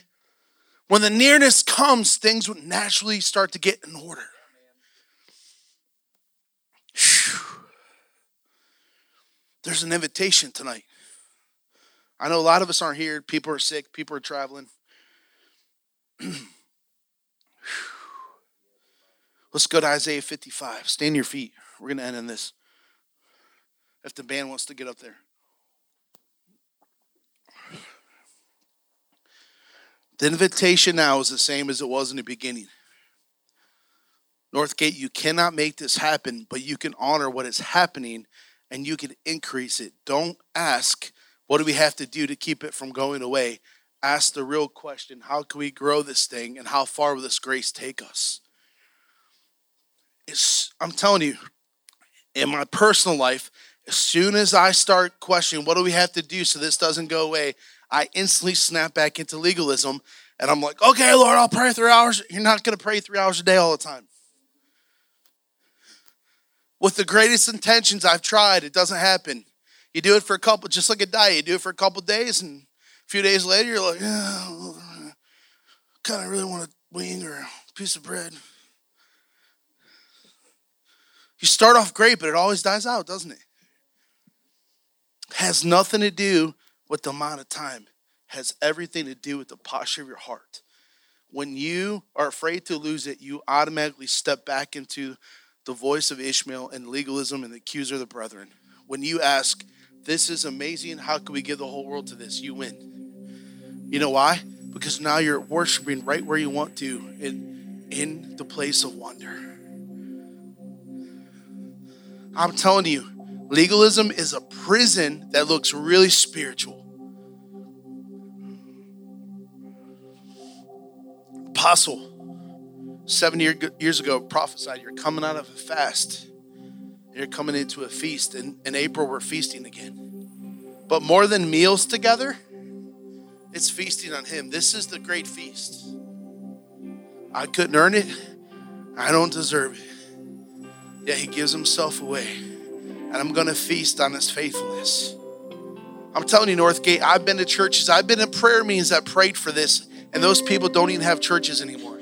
B: When the nearness comes, things would naturally start to get in order. Whew. There's an invitation tonight. I know a lot of us aren't here. People are sick, people are traveling. Let's go to Isaiah 55. Stand your feet. We're going to end in this. If the band wants to get up there. The invitation now is the same as it was in the beginning. Northgate, you cannot make this happen, but you can honor what is happening and you can increase it. Don't ask, what do we have to do to keep it from going away? Ask the real question how can we grow this thing and how far will this grace take us? It's, I'm telling you, in my personal life, as soon as I start questioning what do we have to do so this doesn't go away, I instantly snap back into legalism and I'm like, okay, Lord, I'll pray three hours. You're not going to pray three hours a day all the time. With the greatest intentions, I've tried. It doesn't happen. You do it for a couple, just like a diet. You do it for a couple days, and a few days later, you're like, yeah, kind of really want a wing or a piece of bread. You start off great, but it always dies out, doesn't it? Has nothing to do with the amount of time. Has everything to do with the posture of your heart. When you are afraid to lose it, you automatically step back into the voice of Ishmael and legalism and the accuser of the brethren. When you ask, This is amazing, how can we give the whole world to this? You win. You know why? Because now you're worshiping right where you want to in, in the place of wonder. I'm telling you, legalism is a prison that looks really spiritual. Apostle seven year, years ago prophesied you're coming out of a fast. You're coming into a feast. And in april we're feasting again. But more than meals together it's feasting on him. This is the great feast. I couldn't earn it. I don't deserve it. Yet he gives himself away and i'm going to feast on his faithfulness i'm telling you northgate i've been to churches i've been in prayer meetings that prayed for this and those people don't even have churches anymore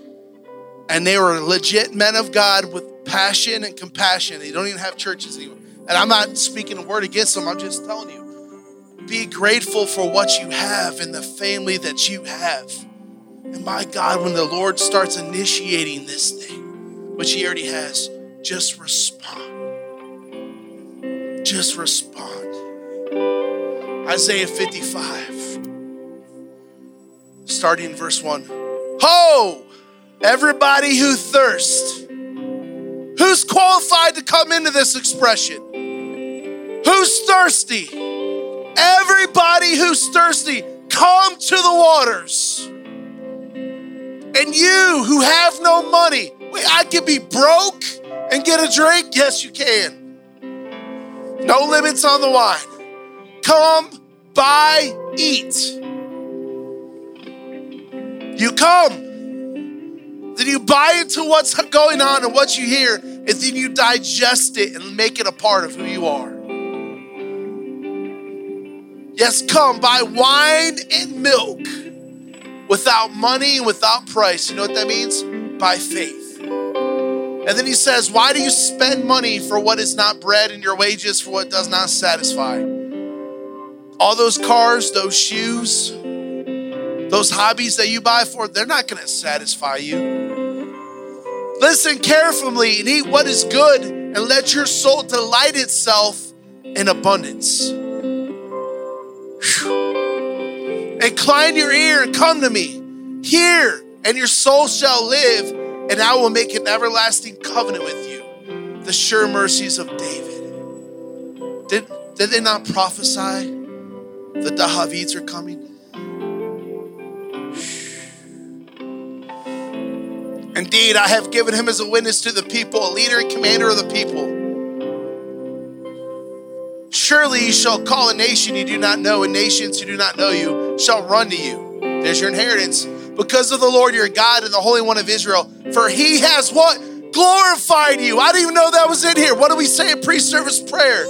B: and they were legit men of God with passion and compassion. They don't even have churches anymore. And I'm not speaking a word against them, I'm just telling you be grateful for what you have and the family that you have. And my God, when the Lord starts initiating this thing, which He already has, just respond. Just respond. Isaiah 55, starting verse 1. Ho! Everybody who thirsts. Who's qualified to come into this expression? Who's thirsty? Everybody who's thirsty, come to the waters. And you who have no money, I can be broke and get a drink? Yes, you can. No limits on the wine. Come, buy, eat. You come. Then you buy into what's going on and what you hear, and then you digest it and make it a part of who you are. Yes, come buy wine and milk without money and without price. You know what that means? By faith. And then he says, Why do you spend money for what is not bread and your wages for what does not satisfy? All those cars, those shoes, those hobbies that you buy for, they're not going to satisfy you. Listen carefully and eat what is good, and let your soul delight itself in abundance. Incline your ear and come to me. Hear, and your soul shall live, and I will make an everlasting covenant with you. The sure mercies of David. Did, did they not prophesy that the Havids are coming? Indeed, I have given him as a witness to the people, a leader and commander of the people. Surely you shall call a nation you do not know, and nations who do not know you shall run to you. There's your inheritance. Because of the Lord your God and the Holy One of Israel, for he has what? Glorified you. I didn't even know that was in here. What do we say in pre service prayer?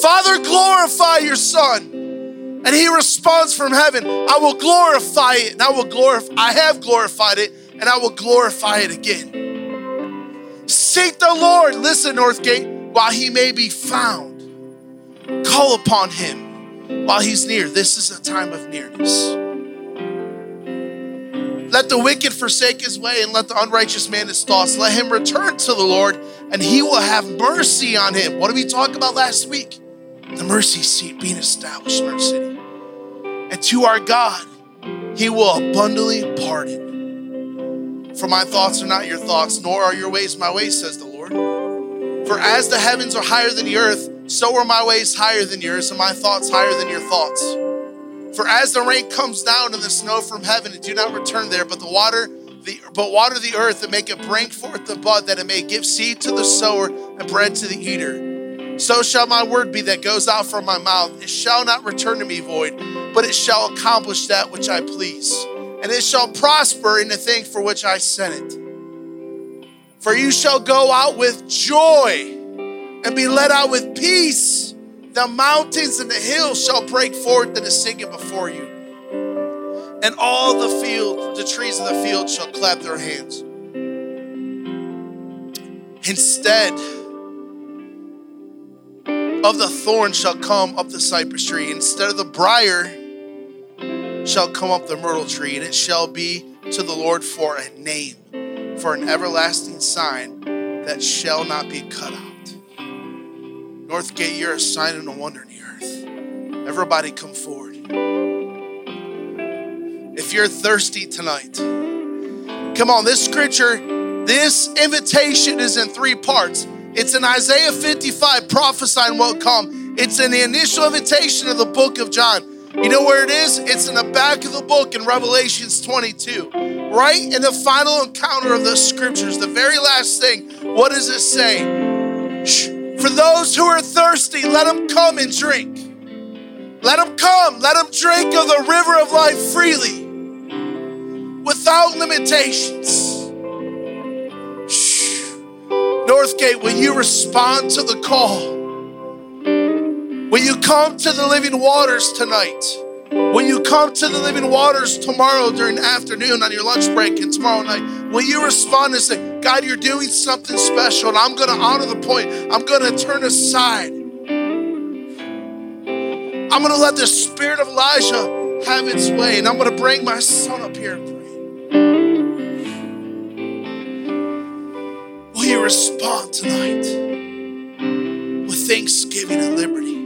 B: Father, glorify your Son. And he responds from heaven, I will glorify it, and I will glorify, I have glorified it, and I will glorify it again. Seek the Lord, listen, Northgate, while he may be found. Call upon him while he's near. This is a time of nearness. Let the wicked forsake his way and let the unrighteous man his thoughts. Let him return to the Lord and he will have mercy on him. What did we talk about last week? The mercy seat being established in our city. And to our God, he will abundantly pardon. For my thoughts are not your thoughts, nor are your ways my ways, says the Lord. For as the heavens are higher than the earth, so are my ways higher than yours, and my thoughts higher than your thoughts. For as the rain comes down and the snow from heaven, and do not return there, but the water, the but water the earth and make it bring forth the bud, that it may give seed to the sower and bread to the eater. So shall my word be that goes out from my mouth. It shall not return to me void, but it shall accomplish that which I please, and it shall prosper in the thing for which I sent it. For you shall go out with joy and be led out with peace. The mountains and the hills shall break forth and sing it before you. And all the field, the trees of the field shall clap their hands. Instead of the thorn shall come up the cypress tree. Instead of the briar shall come up the myrtle tree. And it shall be to the Lord for a name, for an everlasting sign that shall not be cut out. Northgate, you're a sign and a wonder in the earth. Everybody come forward. If you're thirsty tonight, come on, this scripture, this invitation is in three parts. It's in Isaiah 55, prophesying what come. It's in the initial invitation of the book of John. You know where it is? It's in the back of the book in Revelations 22. Right in the final encounter of the scriptures, the very last thing, what does it say? Shh. For those who are thirsty, let them come and drink. Let them come. Let them drink of the river of life freely without limitations. Northgate, will you respond to the call? Will you come to the living waters tonight? Will you come to the living waters tomorrow during the afternoon on your lunch break and tomorrow night? Will you respond and say, God, you're doing something special and I'm going to honor the point. I'm going to turn aside. I'm going to let the spirit of Elijah have its way and I'm going to bring my son up here and pray. Will you respond tonight with thanksgiving and liberty?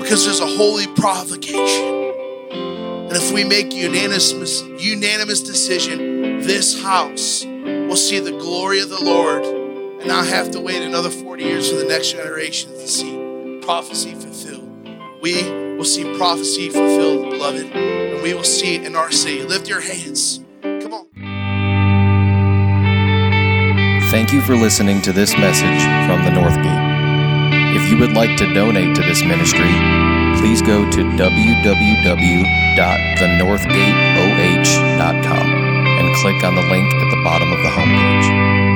B: Because there's a holy provocation. And if we make unanimous, unanimous decision, this house will see the glory of the Lord and not have to wait another 40 years for the next generation to see prophecy fulfilled. We will see prophecy fulfilled, beloved, and we will see it in our city. Lift your hands. Come on.
A: Thank you for listening to this message from the Northgate. If you would like to donate to this ministry, please go to www.thenorthgateoh.com and click on the link at the bottom of the homepage.